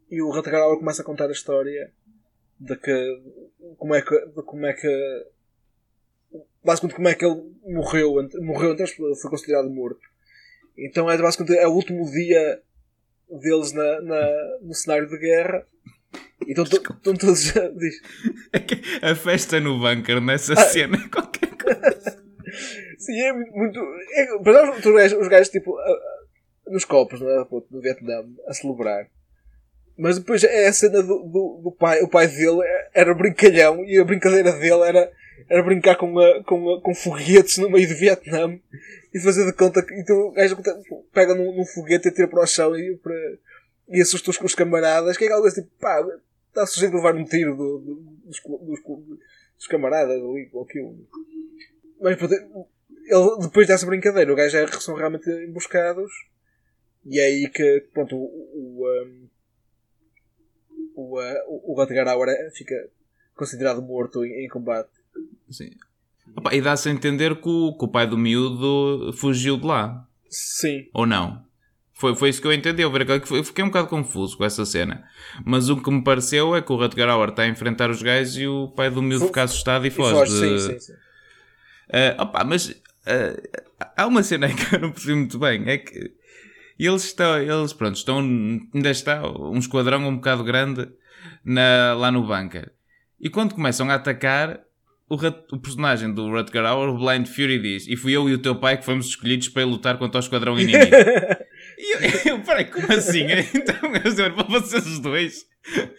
e o Rutger começa a contar a história de que como é que, como é que basicamente como é que ele morreu, morreu então foi considerado morto. Então é basicamente é o último dia deles na, na no cenário de guerra. E estão, todos. Diz. É a festa no bunker nessa ah. cena é [laughs] qualquer coisa. Sim, é muito. É, para os gajos, os gajos tipo, nos copos não é? no Vietnã a celebrar. Mas depois é a cena do, do, do, pai. O pai dele era brincalhão e a brincadeira dele era, era brincar com, com, com foguetes no meio do Vietnã e fazer de conta que então, o gajo pega num, num foguete e tira para o chão e, para, e assusta os, os camaradas. Que é algo assim, tipo, pá, está sujeito a levar um tiro do, do, dos, dos, dos, camaradas ali, ou aquilo. Mas ele, depois dessa brincadeira, o gajo é, são realmente emboscados e é aí que, pronto, o, o, um, o, uh, o Rutger Hauer fica considerado morto em, em combate. Sim. Opa, e dá-se a entender que o, que o pai do miúdo fugiu de lá. Sim. Ou não? Foi, foi isso que eu entendi. Eu fiquei um bocado confuso com essa cena. Mas o que me pareceu é que o Rutger Hauer está a enfrentar os gajos e o pai do miúdo fica assustado e foge. E foge de... sim, sim, sim. Uh, opa, mas uh, há uma cena que eu não percebi muito bem. É que eles estão, eles, pronto, estão, ainda está um esquadrão um bocado grande na, lá no bunker. E quando começam a atacar, o, o, personagem do Rutger Hauer, o Blind Fury, diz: E fui eu e o teu pai que fomos escolhidos para lutar contra o esquadrão inimigo. [laughs] e eu, [laughs] eu, peraí, como assim? [laughs] Então, eu dizer, para vocês os dois.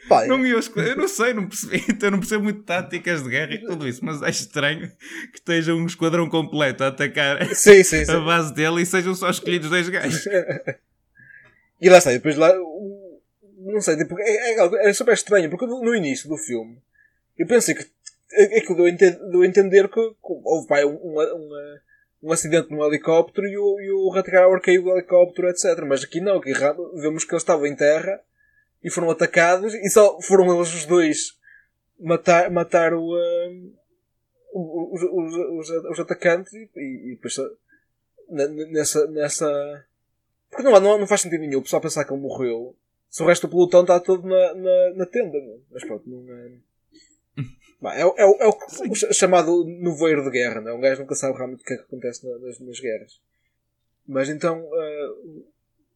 Pai. Não, eu, eu não sei, não percebi, [laughs] então não percebo muito táticas de guerra e tudo isso, mas é estranho que esteja um esquadrão completo a atacar sim, sim, sim. a base dele e sejam só escolhidos dois gajos. e lá está, depois lá, não sei, tipo, é, é, é super estranho, porque no início do filme eu pensei que é, é que deu a entender que houve pai, um, um, um acidente num helicóptero e o, e o Ratgar caiu do helicóptero, etc. Mas aqui não, aqui vemos que eles estavam em terra e foram atacados e só foram eles os dois matar, matar o, uh, os, os, os, os, atacantes e, e, depois nessa, nessa. Porque não, não, não faz sentido nenhum o pessoal pensar que ele morreu se o resto do pelotão está todo na, na, na tenda. Mas pronto, não é. É, é, é, o, é o chamado nevoeiro de guerra, não é? Um gajo nunca sabe realmente o que é que acontece nas, nas guerras. Mas então, uh,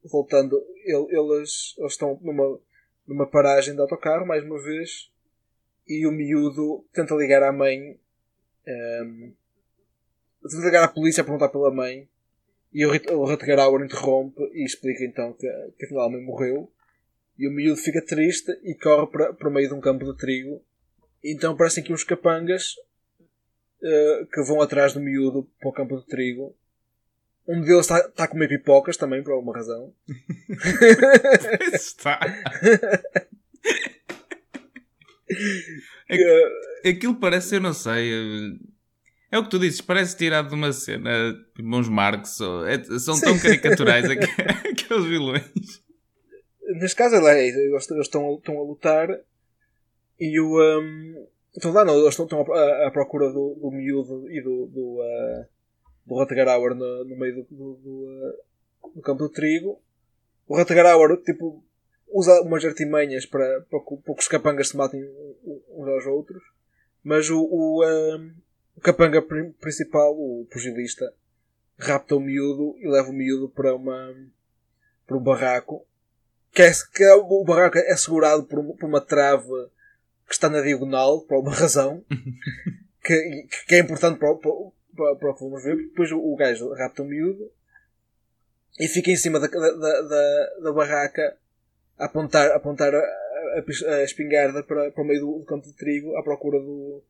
voltando, ele, eles, eles estão numa, numa paragem de autocarro, mais uma vez, e o miúdo tenta ligar à mãe, um, tenta ligar à polícia a perguntar pela mãe, e o, o Rutger interrompe e explica então que, que afinal a mãe morreu. E o miúdo fica triste e corre para, para o meio de um campo de trigo então parecem aqui uns capangas uh, que vão atrás do miúdo para o campo de trigo. Um deles está, está a comer pipocas também, por alguma razão. [laughs] está. É [laughs] aquilo parece, eu não sei. É o que tu dizes, parece tirado de uma cena, tipo uns Marx. É, são Sim. tão caricaturais [laughs] aqueles vilões. Neste caso, é, eles estão, estão a lutar e o. Um, então lá não, eles estão, estão à, à, procura do, do miúdo e do. do, uh, do no, no meio do, do, do, uh, do, campo do trigo. O Rutger tipo, usa umas artimanhas para, para, para que os capangas se matem uns aos outros. Mas o, o, um, o capanga principal, o pugilista, rapta o miúdo e leva o miúdo para uma para um barraco que, é, que é, o barraco é segurado por, por uma trave que está na diagonal, por alguma razão, [laughs] que, que é importante para, para, para o que vamos ver, depois o, o gajo rapta o miúdo e fica em cima da, da, da, da barraca a apontar, a apontar a, a, a espingarda para, para o meio do, do, campo de trigo à procura do,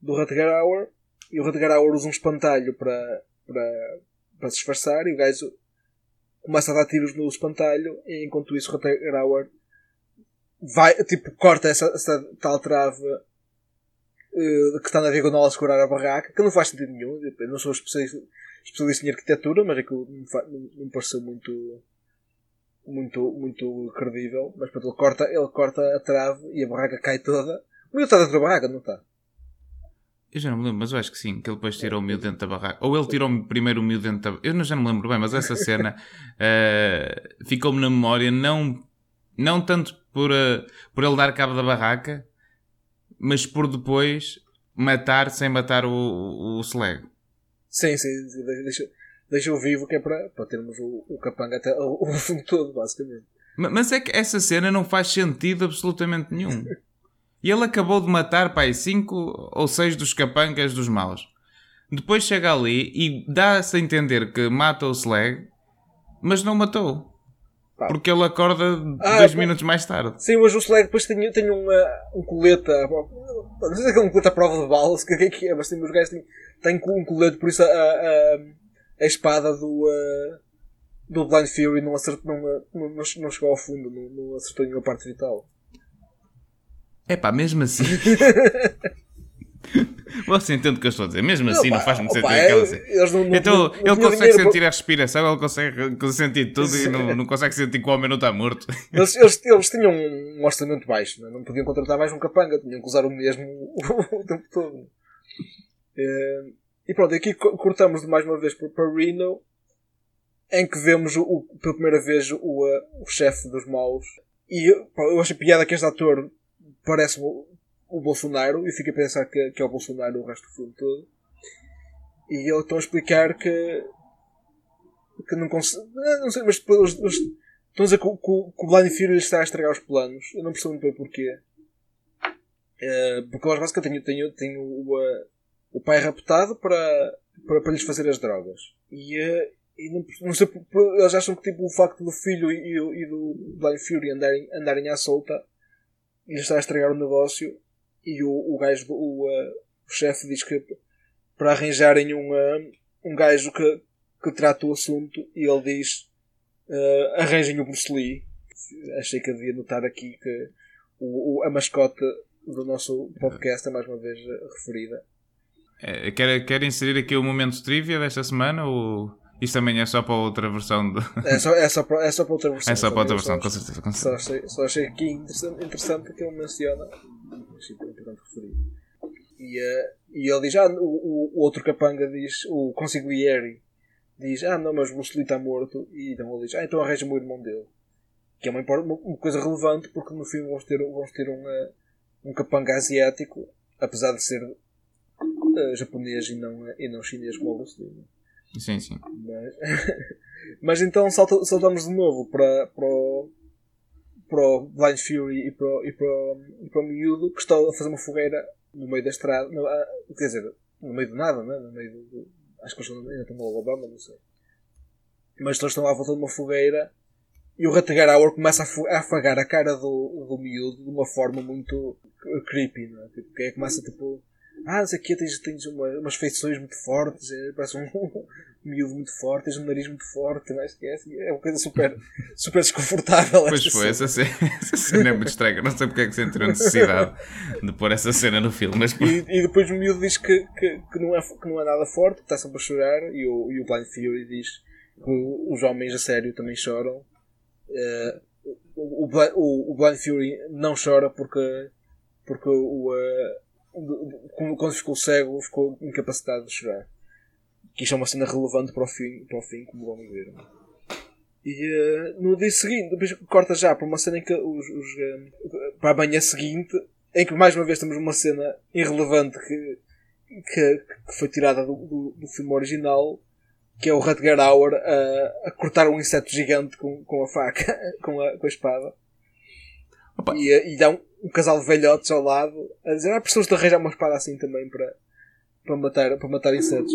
do Rutger Hauer. E o Rutger Hauer usa um espantalho para, para, para se disfarçar e o gajo começa a dar tiros no espantalho e enquanto isso o Rutger Hauer vai, tipo, corta essa, essa tal trave uh, que está na diagonal a segurar a barraca, que não faz sentido nenhum. Eu não sou especialista, especialista em arquitetura, mas aquilo não, não me pareceu muito muito, muito credível, mas pronto, ele corta, ele corta a trave e a barraca cai toda. O miúdo está dentro da barraca, não está? Eu já não me lembro, mas eu acho que sim, que ele depois tirou o miúdo dentro da barraca. Ou ele tirou primeiro o miúdo dentro da Eu não, já não me lembro bem, mas essa cena uh, [laughs] ficou-me na memória, não, não tanto por, uh, por ele dar cabo da barraca, mas por depois matar sem matar o, o, Slag. Sim, sim, deixa, deixa-o vivo que é para, para termos o, o capanga até o, o fundo todo, basicamente. Mas é que essa cena não faz sentido absolutamente nenhum. E ele acabou de matar, pai, cinco ou seis dos capangas dos maus. Depois chega ali e dá-se a entender que mata o Slag, mas não matou. Pá. Porque ele acorda ah, dois minutos mais tarde. Sim, mas o Slag depois tem, tem uma, um colete. Não sei se é um colete à prova de balas, [laughs] o que é que é, mas tem, os gajos têm, têm um colete, por isso a, a, a espada do, uh, do Blind Fury não, acertou, não, não, não, chegou ao fundo, não, não acertou nenhuma parte vital. É pá, mesmo assim. [laughs] Você entende o que eu estou a dizer? Mesmo assim, não, não faz-me sentir é, aquela cena. Então, ele consegue sentir a respiração, ele consegue sentir tudo e não, [laughs] não consegue sentir que o homem não está morto. Eles, eles, eles tinham um orçamento baixo, não, é? não podiam contratar mais um capanga, tinham que usar o mesmo [laughs] o tempo todo. Eh, e pronto, aqui cortamos mais uma vez para Reno, em que vemos o, pela primeira vez o, o chefe dos maus. E eu acho piada que este ator parece o, Bolsonaro e fica a pensar que, que é o Bolsonaro o resto do filme todo. E eles estão a explicar que que não consegue. Não sei, mas eles, estão a dizer que, que, que o Blind Fury está a estragar os planos. Eu não percebo muito bem porquê. Uh, porque eles basicamente têm, têm, têm o, uh, o pai raptado para, para, para lhes fazer as drogas. E, uh, e não, não, sei, eles acham que tipo, o facto do filho e, e, e do Blind Fury andarem, andarem à solta e está a estragar o negócio e o, o gajo, o, uh, o chefe diz que para arranjarem um, uh, um gajo que, que trata o assunto e ele diz uh, arranjem o Bruce Lee. Achei que devia notar aqui que o, o, a mascote do nosso podcast é mais uma vez referida. É, quer, quer inserir aqui o momento trivia desta semana ou isto também é só para outra versão? De... É, só, é, só para, é só para outra [laughs] versão. É só para outra versão, com certeza. Com certeza. Só, achei, só achei aqui interessante, interessante que ele menciona. Referir. E, uh, e ele diz: Ah, o, o outro capanga diz, o consigliere, diz: Ah, não, mas o Bruce Lee está morto. E então ele diz: Ah, então arranja-me o irmão dele. Que é uma, uma, coisa relevante porque no filme vamos ter, vamos ter um, uh, um capanga asiático, apesar de ser uh, japonês e não, e não chinês como o Bruce Lee. Sim, sim. Mas, [laughs] mas então salta, saltamos de novo para, para, o, para o Blind Fury e para, e para, e miúdo que está a fazer uma fogueira no meio da estrada. No, ah, quer dizer, no meio de nada, né? no meio do, do acho que eles ainda estão no Alabama, não sei. Mas eles estão à volta de uma fogueira e o Ratagaraur começa a afagar a cara do, do miúdo de uma forma muito creepy, não é? Tipo, que é, começa tipo ah, não sei o que, tens, tens uma, umas feições muito fortes, é, parece um, um miúdo muito forte, tens um nariz muito forte, não esquece, é uma coisa super, super desconfortável. Pois foi, essa cena, [laughs] essa cena é muito estranha, não sei porque é que sentiu a necessidade de pôr essa cena no filme. Mas... E, e depois o miúdo diz que, que, que, não é, que não é nada forte, está sempre a chorar, e o, e o Blind Fury diz que os homens a sério também choram. Uh, o, o, o Blind Fury não chora porque, porque o, uh, quando ficou cego, ficou incapacitado de chorar. Que isto é uma cena relevante para o fim, para o fim como vamos ver. E uh, no dia seguinte, depois corta já para uma cena em que os, os uh, para a manhã seguinte, em que mais uma vez temos uma cena irrelevante que, que, que foi tirada do, do, do, filme original, que é o Rutger Hauer a, a cortar um inseto gigante com, com a faca, [laughs] com a, com a espada. E, eh, e dá um, um casal de velhotes ao lado a dizer: ah, precisamos de arranjar uma espada assim também para, para, matar, para matar insetos.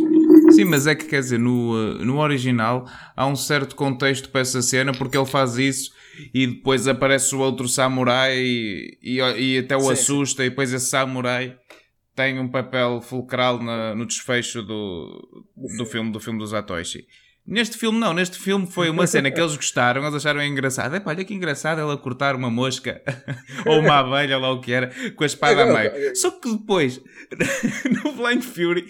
Sim, mas é que quer dizer, no, eh, no original há um certo contexto para essa cena porque ele faz isso e depois aparece o outro samurai e, e, e até o sim, assusta, e depois esse samurai tem um papel fulcral na, no desfecho do, do, filme, do filme dos Atoshi. Neste filme, não. Neste filme foi uma [laughs] cena que eles gostaram, eles acharam engraçado. Epá, olha que engraçado ela cortar uma mosca [laughs] ou uma abelha, ou lá o que era, com a espada a meio. Só que depois, [laughs] no Blind Fury,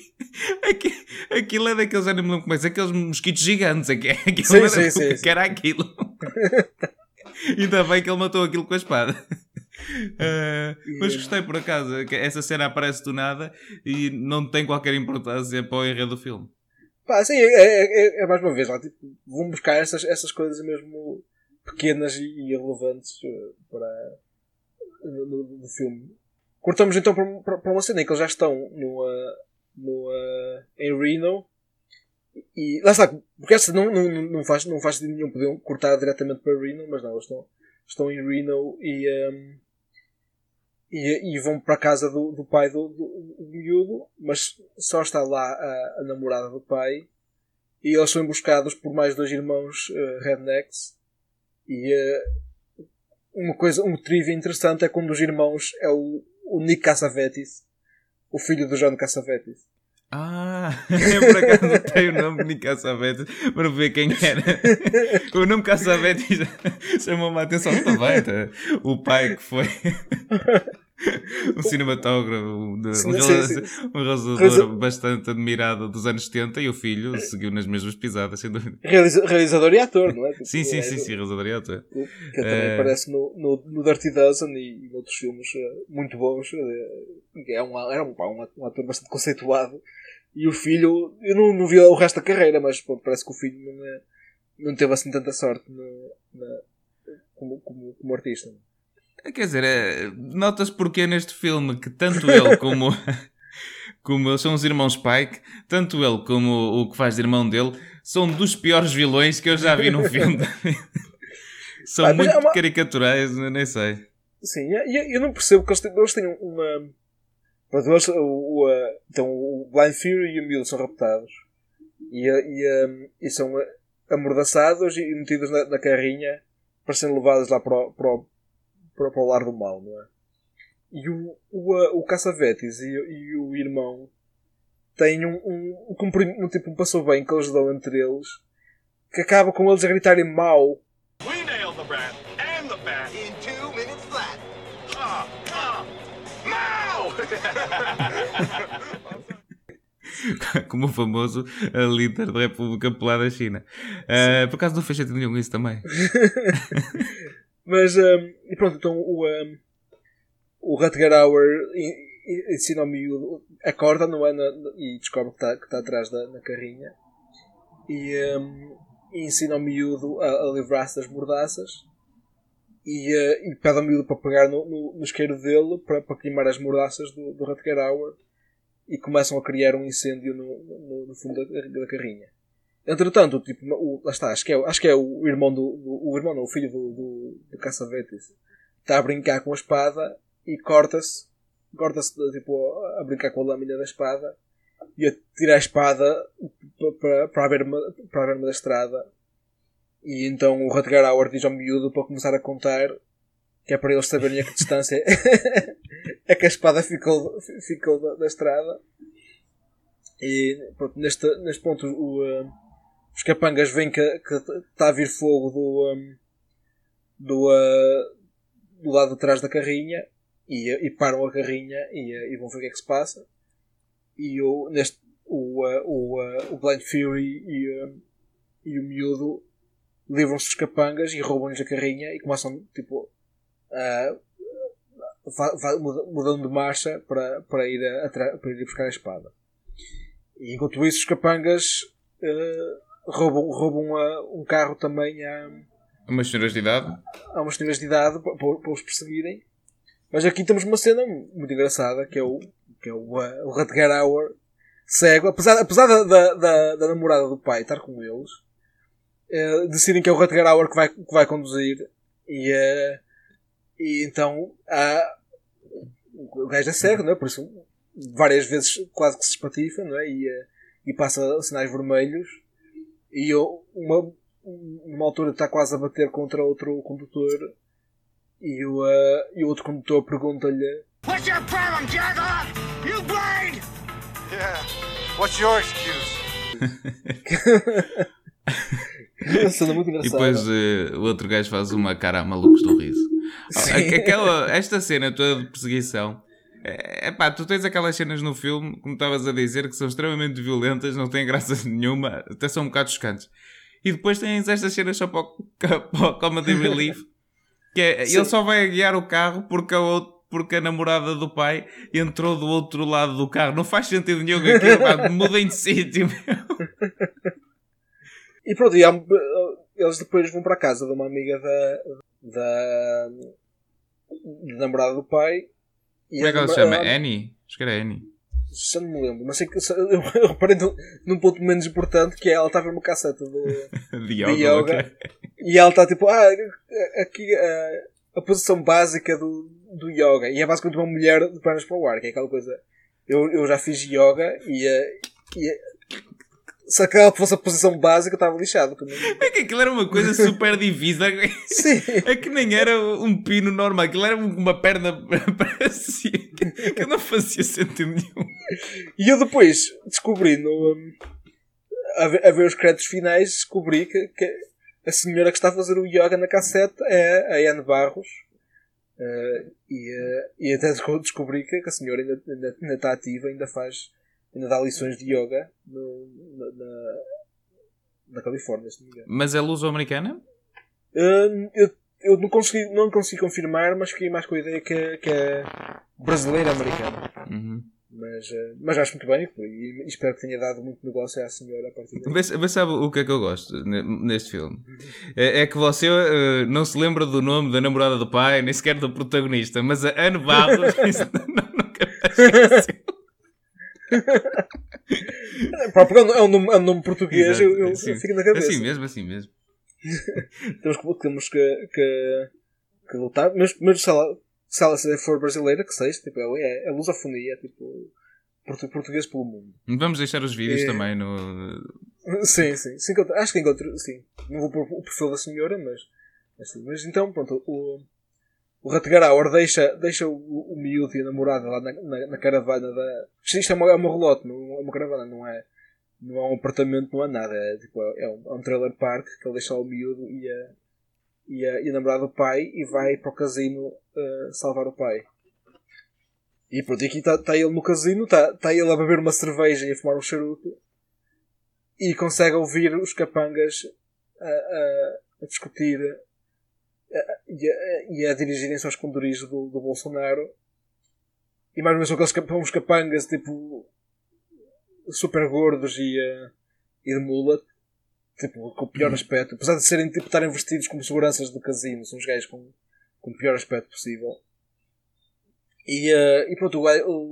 aquilo é daqueles, eu não me lembro como é, aqueles mosquitos gigantes. Aquilo sim, era, sim, sim, que era aquilo. Ainda bem que ele matou aquilo com a espada. Uh, mas gostei por acaso. Essa cena aparece do nada e não tem qualquer importância para o enredo do filme. Pá, é, é, é, é, mais uma vez lá, tipo, vão buscar essas, essas coisas mesmo pequenas e, e irrelevantes eh, para, no, no, filme. Cortamos então para, para, uma cena em que eles já estão no, no, em Reno e lá está, porque essa não, não, não, faz, não faz sentido nenhum, podiam cortar diretamente para Reno, mas não, eles estão, estão em Reno e, um, ehm, e, e, vão para a casa do, do pai do, do, do, miúdo, mas só está lá a, a, namorada do pai e eles são emboscados por mais dois irmãos uh, rednecks e uh, uma coisa, um trivia interessante é que um dos irmãos é o, o Nick Cassavetes, o filho do John Cassavetes. Ah, [laughs] eu por acaso tenho o nome de Cassavetes para ver quem era. [laughs] O nome Cassavetes [laughs] chamou-me a atenção também. Tá? O pai que foi [laughs] um cinematógrafo, sim, um, sim, sim. [laughs] um realizador bastante admirado dos anos 70 e o filho seguiu nas mesmas pisadas, sem dúvida. Realiza, realizador e ator, não é? [laughs] Tipo, sim, sim, é, sim, sim, realizador e ator. Que também é... aparece no, no, no Dirty Dozen e, e outros filmes eh, muito bons. Eh, é um, era um, um, um ator bastante conceituado. E o filho, eu não, não vi o resto da carreira, mas pô, parece que o filho não, é, não teve assim tanta sorte no, na, como, como, como artista. Quer dizer, é, notas porque neste filme que tanto ele como, [laughs] como são os irmãos Pike, tanto ele como o que faz de irmão dele, são dos piores vilões que eu já vi no filme. [laughs] são ah, muito é uma... caricaturais, nem sei. Sim, eu, eu não percebo que eles têm, eles têm uma. Eles, o, o, então, o Blind Fury e o Mule são raptados e, e, e são amordaçados e metidos na, na carrinha para serem levados lá para o, para o para, para o lar do mal, não é? E o, o, o Caçavetes e, e o irmão têm um, um, um, um, tipo, um passou bem que eles dão entre eles que acaba com eles a gritarem mal. We nailed the rat and the bat in two minutes flat. [laughs] Mal! [laughs] como o famoso líder da República Popular da China. Uh, por acaso não fez sentido nenhum isso também. [laughs] Mas, um, e pronto, então o, um, o Rutger Hauer ensina ao miúdo, acorda, não é? E descobre que está tá atrás da na carrinha. E, um, e ensina ao miúdo a, a livrar-se das mordaças. E, uh, e pede ao miúdo para pegar no, no, no isqueiro dele para, para queimar as mordaças do, do Rutger Hauer. E começam a criar um incêndio no, no, no fundo da, da carrinha. Entretanto, tipo, o, lá está, acho que é, acho que é o irmão do, do o irmão não, o filho do, do, do está a brincar com a espada e corta-se, corta-se tipo, a brincar com a lâmina da espada e a tirar a espada para, para, a berma, para a berma da estrada. E então o Rutger Hauer diz ao miúdo para começar a contar que é para eles saberem a que distância [laughs] é que a espada ficou, ficou da, da estrada. E pronto, neste, neste ponto o, uh, os capangas veem que está a vir fogo do, um, do, uh, do lado de trás da carrinha e, e param a carrinha e, e, vão ver o que é que se passa. E o, neste, o, uh, o, uh, o Blind Fury e, uh, e o miúdo livram-se dos capangas e roubam-lhes a carrinha e começam tipo mudando de marcha para, para, ir a, para ir buscar a espada. E enquanto isso, os capangas uh, roubam, roubam uh, um carro também a. umas senhoras de idade? A umas senhoras de idade para, para, os perseguirem. Mas aqui temos uma cena muito engraçada que é o, que é o, uh, o Rutger Hauer cego, apesar, apesar da, da, da, da, namorada do pai estar com eles, uh, decidem que é o Rutger Hauer que vai, que vai conduzir e, uh, e então o gajo é cego, não é? por isso várias vezes quase que se espatifa não é? e, uh, e passa sinais vermelhos e eu, uma, numa altura está quase a bater contra outro condutor e o, uh, e o outro condutor pergunta-lhe What's your problem, jerk You blind? Yeah. What's your excuse? [laughs] Cena muito engraçada. E depois uh, o outro gajo faz uma cara a malucos do riso. Aquela, esta cena toda de perseguição. É pá, tu tens aquelas cenas no filme, como estavas a dizer, que são extremamente violentas, não têm graça [laughs] nenhuma, até são um bocado chocantes. E depois tens estas cenas só para o, [laughs] para o Comedy Relief, que é, ele só vai guiar o carro porque a, outro, porque a namorada do pai entrou do outro lado do carro. Não faz sentido nenhum aquilo, mudem de sítio. E pronto, e há, eles depois vão para a casa de uma amiga da, da, da namorada do pai. Como é que ela se chama? Annie? Acho que era Annie. Já não me lembro, mas sei que eu, [laughs] eu reparei num, num ponto menos importante que é ela está a ver uma casseta do, [laughs] de yoga, de yoga okay. e ela está tipo, ah, aqui a, a posição básica do, do yoga e é basicamente uma mulher de pernas para o ar, que é aquela coisa. Eu, eu já fiz yoga e, e se aquela fosse a posição básica, estava lixado. É que aquilo era uma coisa super divisa. Sim. É que nem era um pino normal, aquilo era uma perna [laughs] parecia que não fazia sentido nenhum. E eu depois descobri no. A ver, a ver os créditos finais, descobri que, que, a senhora que está a fazer o yoga na cassete é a Anne Barros. Uh, e, uh, e até descobri que a senhora ainda, ainda, ainda está ativa, ainda faz ainda dá lições de yoga no, na, na, na, Califórnia, se não me engano. Mas é luso-americana? Uh, eu, eu não consegui, não consegui confirmar, mas fiquei mais com a ideia que, é, que é brasileira-americana. Uhum. Mas, uh, mas acho muito bem e, espero que tenha dado muito negócio à senhora a partir daí. Mas, mas sabe o que é que eu gosto neste filme? É, é que você uh, não se lembra do nome da namorada do pai, nem sequer do protagonista, mas a Anne Barros [laughs] nunca mais porque é um nome, é um nome português, eu, eu assim, fico na cabeça. Assim mesmo, assim mesmo. [laughs] temos que, temos que, que, que lutar, mas, mas se, ela, se ela for brasileira, que seja, tipo, é, é lusofonia, tipo, português pelo mundo. Vamos deixar os vídeos é... também no. [laughs] Sim, sim, sim. Acho que encontro, sim. Não vou pôr o perfil da senhora, mas. Mas, mas então, pronto, o, o Ratgarauer deixa, deixa o, o miúdo e a namorada lá na, na, na caravana da. Isto é uma, é uma relote, não é uma caravana, não é, não é um apartamento, não é nada. É, tipo, é, um, é um trailer park que ele deixa o miúdo e a, e a, e a namorada do pai e vai para o casino uh, salvar o pai. E pronto, aqui está tá ele no casino, está tá ele a beber uma cerveja e a fumar um charuto e consegue ouvir os capangas a, a, a discutir e a, e a dirigirem-se aos condoris do, do Bolsonaro. E mais ou menos são aqueles uns capangas tipo super gordos e, uh, e de mula, tipo, com o pior uhum. aspecto. Apesar de serem tipo, estarem vestidos como seguranças do casino, são os gajos com, com o pior aspecto possível. E, uh, e pronto,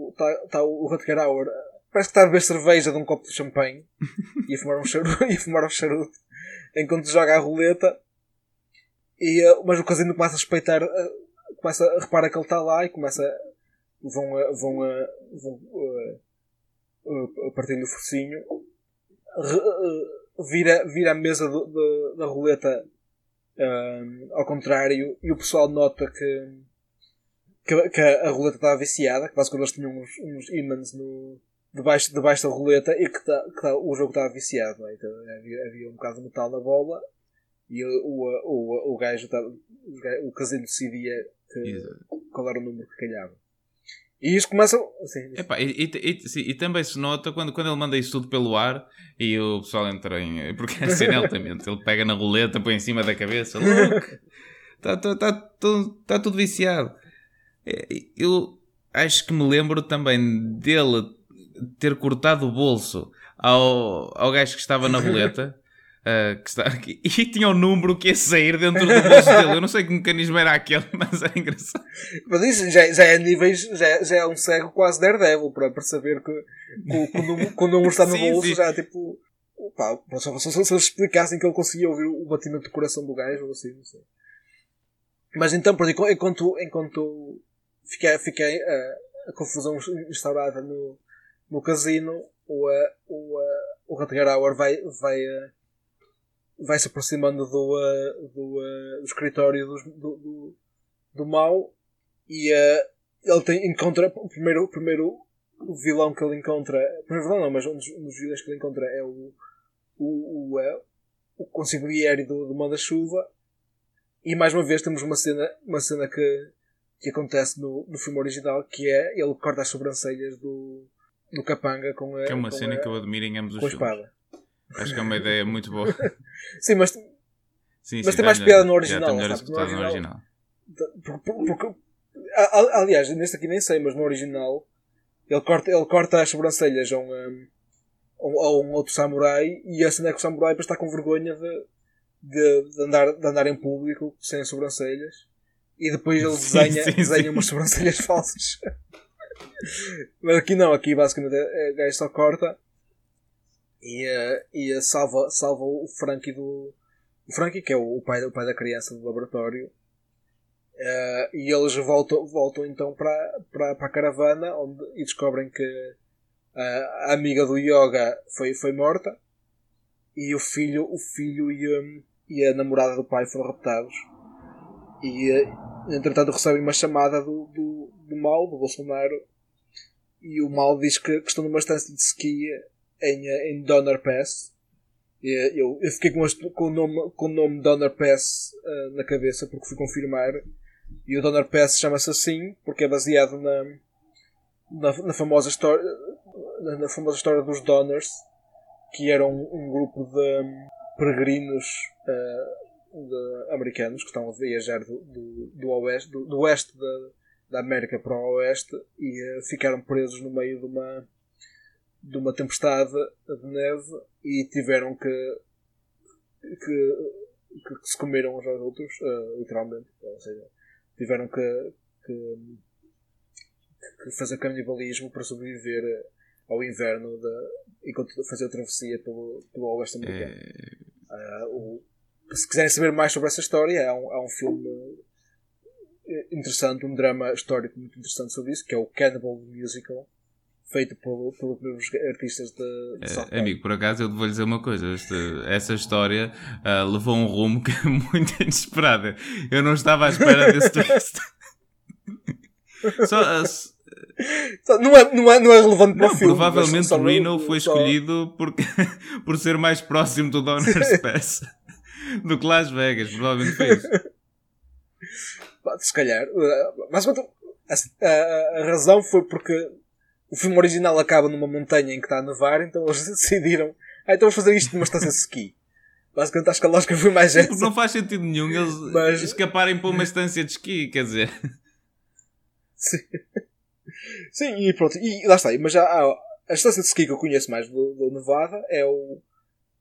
está tá o Rutger Hauer, parece que está a beber cerveja de um copo de champanhe [laughs] e a fumar um charuto, [laughs] e a fumar um charuto enquanto joga a roleta e, mas o casino começa a respeitar, uh, começa a reparar que ele está lá e começa. vão, uh, vão, vão a partir do focinho, vira, vira a mesa do, do, da roleta ao contrário e o pessoal nota que, que, que a roleta estava viciada, que basicamente eles tinham uns, uns ímãs no, debaixo, debaixo da roleta e que, tá, que tá, o jogo estava viciado. É? Então, havia, havia um bocado de metal na bola e o, o, o, o gajo, tá, o casino decidia que, qual era o número que calhava. E isto começa. Assim, Epá, e, e, e, sim, e, também se nota quando, quando ele manda isso tudo pelo ar e o pessoal entra em. Porque é assim altamente. ele pega na roleta, põe em cima da cabeça. Está tá, tá, tá, tudo viciado. É, eu acho que me lembro também dele ter cortado o bolso ao, ao gajo que estava na roleta. Uh, que está aqui. [laughs] E tinha o um número que ia sair dentro do bolso dele. Eu não sei que mecanismo era aquele, [laughs] mas é engraçado. Mas isso já, já é níveis, já, já é um cego quase Daredevil para perceber que, que, que, o, número, que o número está no [laughs] sim, bolso sim. já tipo. Pá, só, só, se eles explicassem que ele conseguia ouvir o batimento do coração do gajo ou assim, não sei. Mas então, por enquanto, enquanto fiquei, fiquei uh, a confusão instaurada no, no casino, o, uh, o, uh, o Rutger Hauer vai, vai uh, vai se aproximando do, uh, do, uh, do, escritório do, do, do mal e uh, ele tem, encontra o primeiro, o primeiro vilão que ele encontra. O primeiro vilão não, mas um dos, um dos vilões que ele encontra é o, o, o, é, o consigliere do, do Manda-Chuva. E mais uma vez temos uma cena, uma cena que, que acontece no, no filme original que é ele corta as sobrancelhas do, do Capanga com a. Que é uma cena a, que eu admiro em ambos os filmes. espada. Acho que é uma ideia muito boa. [laughs] sim, mas, sim, mas sim, tem mais melhor- piada no original. Está melhor sabe? no original. Porque, porque- a- aliás, neste aqui nem sei, mas no original ele corta, ele corta as sobrancelhas a um, um, a outro samurai e a cena é que o samurai depois está com vergonha de, de, de andar, de andar em público sem sobrancelhas e depois ele [laughs] desenha, sim, desenha sim. umas sobrancelhas [laughs] falsas. mas aqui não, aqui basicamente é- é- o gajo só corta e, e salva, salva o Frankie do. O Frankie, que é o pai, o pai da criança do laboratório, eh, e eles voltam, voltam então para, a caravana onde, e descobrem que a, a amiga do Yoga foi, foi morta e o filho, o filho e, hum, e a namorada do pai foram raptados. E eh, entretanto recebem uma chamada do, do, do mal, do Bolsonaro, e o mal diz que, que estão numa estância de ski em, eh, em Donner Pass. Eh, Eu, eu fiquei com, este- com o nome, com o nome Donner Pass eh, na cabeça porque fui confirmar. E o Donner Pass chama-se assim porque é baseado na, na, na famosa história na, na famosa história dos Donners, que eram um, grupo de hum, peregrinos eh, de- americanos que estão a viajar do, do, do oeste, do, do oeste da, da América para o oeste e eh, ficaram presos no meio de uma de uma tempestade de neve e tiveram que que, que, se comeram uns aos outros, eh, literalmente. Ou seja, tiveram que, que, que fazer canibalismo para sobreviver ao inverno da, enquanto fazer a travessia pelo, pelo oeste americano. É, Ah, o- se quiserem saber mais sobre essa história, há um, há um filme eh, interessante, um drama histórico muito interessante sobre isso, que é o Cannibal Musical, feito por, pelos mesmos artistas de, de South é, Park. amigo, por acaso eu vou-lhe dizer uma coisa. este- essa história ah, levou um rumo que é [laughs] muito inesperado. Eu não estava à espera desse [laughs] twist. Só, Só- Não é, não é, não é relevante para não, o filme. provavelmente mas só- Reno foi só- escolhido porque, [laughs] por ser mais próximo do Donner's Pass do que Las Vegas. Provavelmente foi isso. Se calhar. Uh, Basicamente, a, a- a razão foi porque o filme original acaba numa montanha em que está a nevar, então eles [laughs] decidiram. Ah, então vamos fazer isto numa estância de ski. Basicamente, acho que a lógica foi mais Porque essa. não faz sentido nenhum eles Mas- escaparem para uma estância de esqui, quer dizer. Sim. Sim, e pronto. E lá está. Mas já há, a estância de ski que eu conheço mais do, do Nevada é o,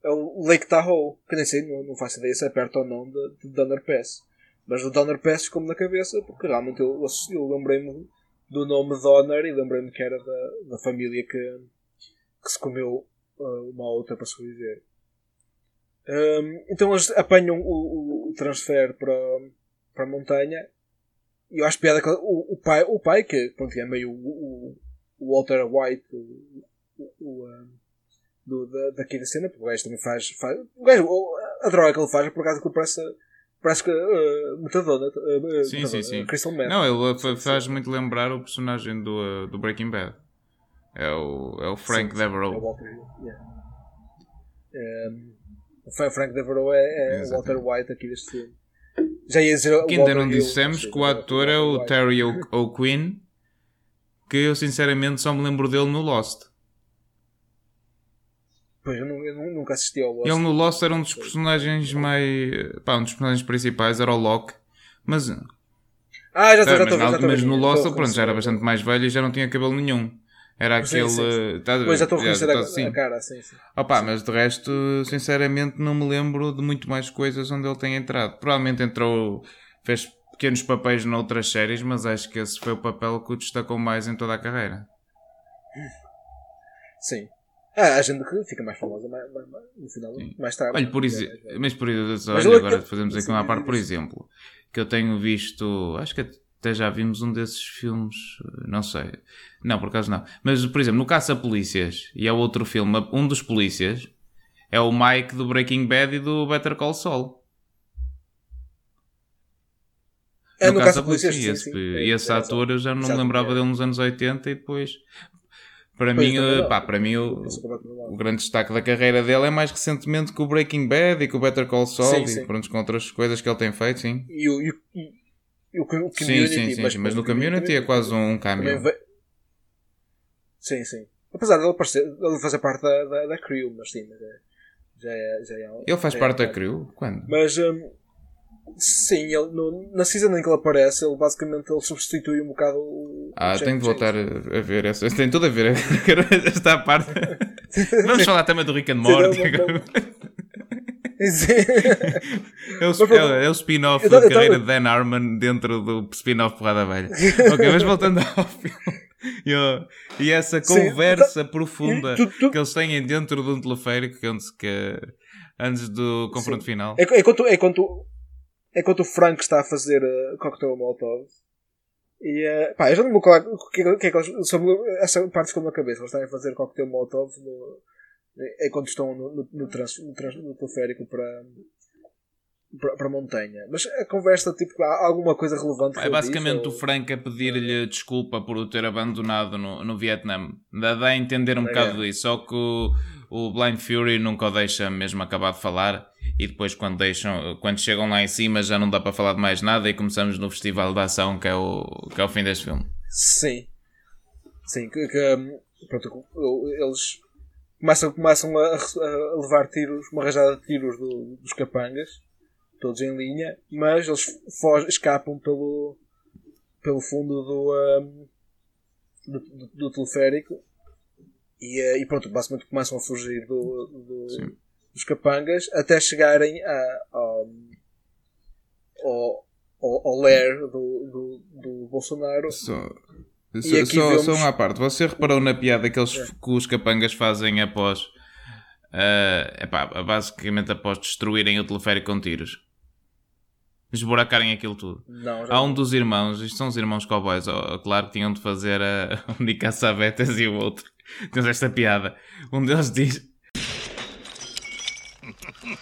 é o Lake Tahoe. Que nem sei, não, não faço ideia se é perto ou não de, de Donner Pass. Mas o Donner Pass ficou-me na cabeça porque realmente eu, eu lembrei-me do nome Donner e lembrei-me que era da, da família que, que se comeu uh, uma outra para sobreviver. Um, então eles apanham o, o, transfer para, para a montanha e eu acho piada que o, o, pai, o pai, que pronto, é meio o, o, Walter White o, o, do, da, daqui da cena, porque o gajo também faz. faz o gajo, a droga que ele faz, por acaso, que parece, parece que uh, metadona, uh, Sim, metadona, sim, sim. Crystal Meth. Não, ele fa- Sim, faz sim. muito lembrar o personagem do, uh, do Breaking Bad. É o, é o Frank Sim, sim, É o Devereaux. Walter, yeah. Um, o Fra- Frank Devereaux é, é. Walter White aqui deste filme. Já ia dizer Que ainda não dissemos sim, que o ator é o White. Terry [laughs] O'Quinn, que eu sinceramente só me lembro dele no Lost. Pois, eu, nu- eu nu- nunca assisti ao Lost. Ele no Lost era um dos personagens mais. pá, um dos personagens principais era o Locke. Mas, Ah, já estou, já estou. já mas no Lost, pronto, já era bastante mais velho e já não tinha cabelo nenhum. Era aquele. sim, tá? Pois, já estou a reconhecer tá a, assim. a cara, sim, sim. Opa, mas de resto, sinceramente, não me lembro de muito mais coisas onde ele tenha entrado. Provavelmente entrou, fez pequenos papéis noutras séries, mas acho que esse foi o papel que o destacou mais em toda a carreira. Sim. Ah, a gente que fica mais famosa mais, mais, mais- no final, Sim. mais tarde. Olha, por É, é. mas por exemplo, olha, agora eu- fazemos aqui sim, uma parte, por exemplo, que eu tenho visto, acho que até já vimos um desses filmes, não sei, não, por acaso não, mas por exemplo, no Caça Polícias, e é outro filme, um dos polícias, É o Mike do Breaking Bad e do Better Call Saul. É, no, no caso caso da polícia, esse, sim, sim. e É, esse ator eu já não me lembrava é. dele nos anos 80 e depois para Pois, mim, não. pá, para mim o, é o grande destaque da carreira dele é mais recentemente com o Breaking Bad e com o Better Call Saul Sim, e sim. pronto, com outras coisas que ele tem feito, sim. E o, e, o- e, e o, o community, Sim, sim, sim, sim, mas no Community é quase um cameo. ve- Sim, sim. Apesar dele parecer, fazer parte da, da, da crew, mas sim, mas é, já é, já é Ele faz é parte da um- crew? Quando? Mas hum, sim, ele, no, na season em que ele aparece, ele basicamente ele substitui um bocado o. Ah, o tenho de voltar a, a ver essa. Tem tudo a ver [laughs] esta parte. [laughs] Vamos falar também do Rick and Morty. Sim. [laughs] Sim. É o, é, é o spin-off Eu da eu carreira de Dan Harmon dentro do spin-off Porrada Velha. ok, mas voltando ao filme. E, ó, e essa Sim, conversa profunda tu- tu- que eles têm dentro de um teleférico antes- que, antes do confronto Sim. final. É, é, quando, é, quando, é quando o Frank está a fazer uh, cocktail Molotov. E, uh, pá, eu já não me vou falar o que, é que é que eles- sobre essa parte ficou na cabeça. Eles estão a fazer cocktail Molotov no, é quando estão no, no, no, trans, no, trans, no teleférico para, para, para a montanha. Mas a conversa, tipo, há alguma coisa relevante? É basicamente diz, o ou- Frank a pedir-lhe desculpa por o ter abandonado no, no Vietnã. Dá, dá a entender um Na bocado disso. Só que o, Blind Fury nunca o deixa mesmo acabar de falar. E depois, quando, deixam, quando chegam lá em cima, já não dá para falar de mais nada. E começamos no Festival de Ação, que é o, que é o fim deste filme. Sim. Sim, que, que, hum, pronto, eles começam, começam a, a levar tiros, uma rajada de tiros do- dos capangas, todos em linha, mas eles fogem, escapam pelo, pelo fundo do, hum, do, do- do teleférico e, eh, e pronto, basicamente começam a fugir do, do- dos capangas até chegarem a, ao, ao, ao, lair do, do, do Bolsonaro. Só, só, só, vemos- só uma parte. Você reparou na piada que, eles, que os capangas fazem após. eh, epá, basicamente após destruírem o teleférico com tiros? Esburacarem aquilo tudo. Não, Há um dos irmãos, isto são os irmãos cowboys, claro que tinham de fazer a, [laughs] um de e o outro. [laughs] Temos esta piada. Um deles diz: [laughs] God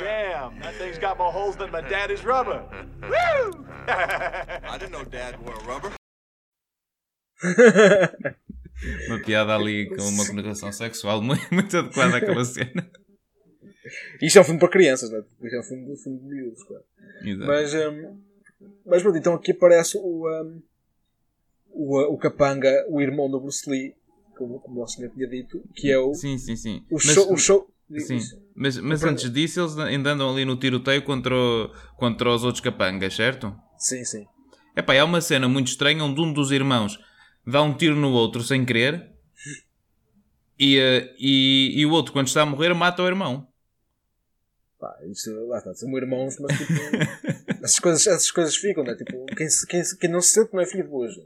damn, that thing's got more holes than my daddy's rubber. Woo! [laughs] I didn't know Dad wore rubber. uma piada ali com uma conotação sexual muito, muito adequada àquela cena. Isto é um filme para crianças, não é? Isto é um filme, um filme de miúdos, claro. Exato. Mas, hum, mas pronto, então aqui aparece o, hum, o, o Capanga, o irmão do Bruce Lee, como, como o senhor tinha dito, que é o, Sim, sim, sim. o Mas- show. O show Sim, mas, mas antes disso eles ainda andam ali no tiroteio contra, o- contra os outros capangas, certo? sim, sim. Epá, há uma cena muito estranha onde um dos irmãos dá um tiro no outro sem querer e, eh, e, e o outro, quando está a morrer, mata o irmão. Pá, isso, lá está, são irmãos, mas tipo. [laughs] essas, coisas, essas coisas ficam, não é? Tipo, quem, se- quem, se- quem não se sente não é filho de hoje.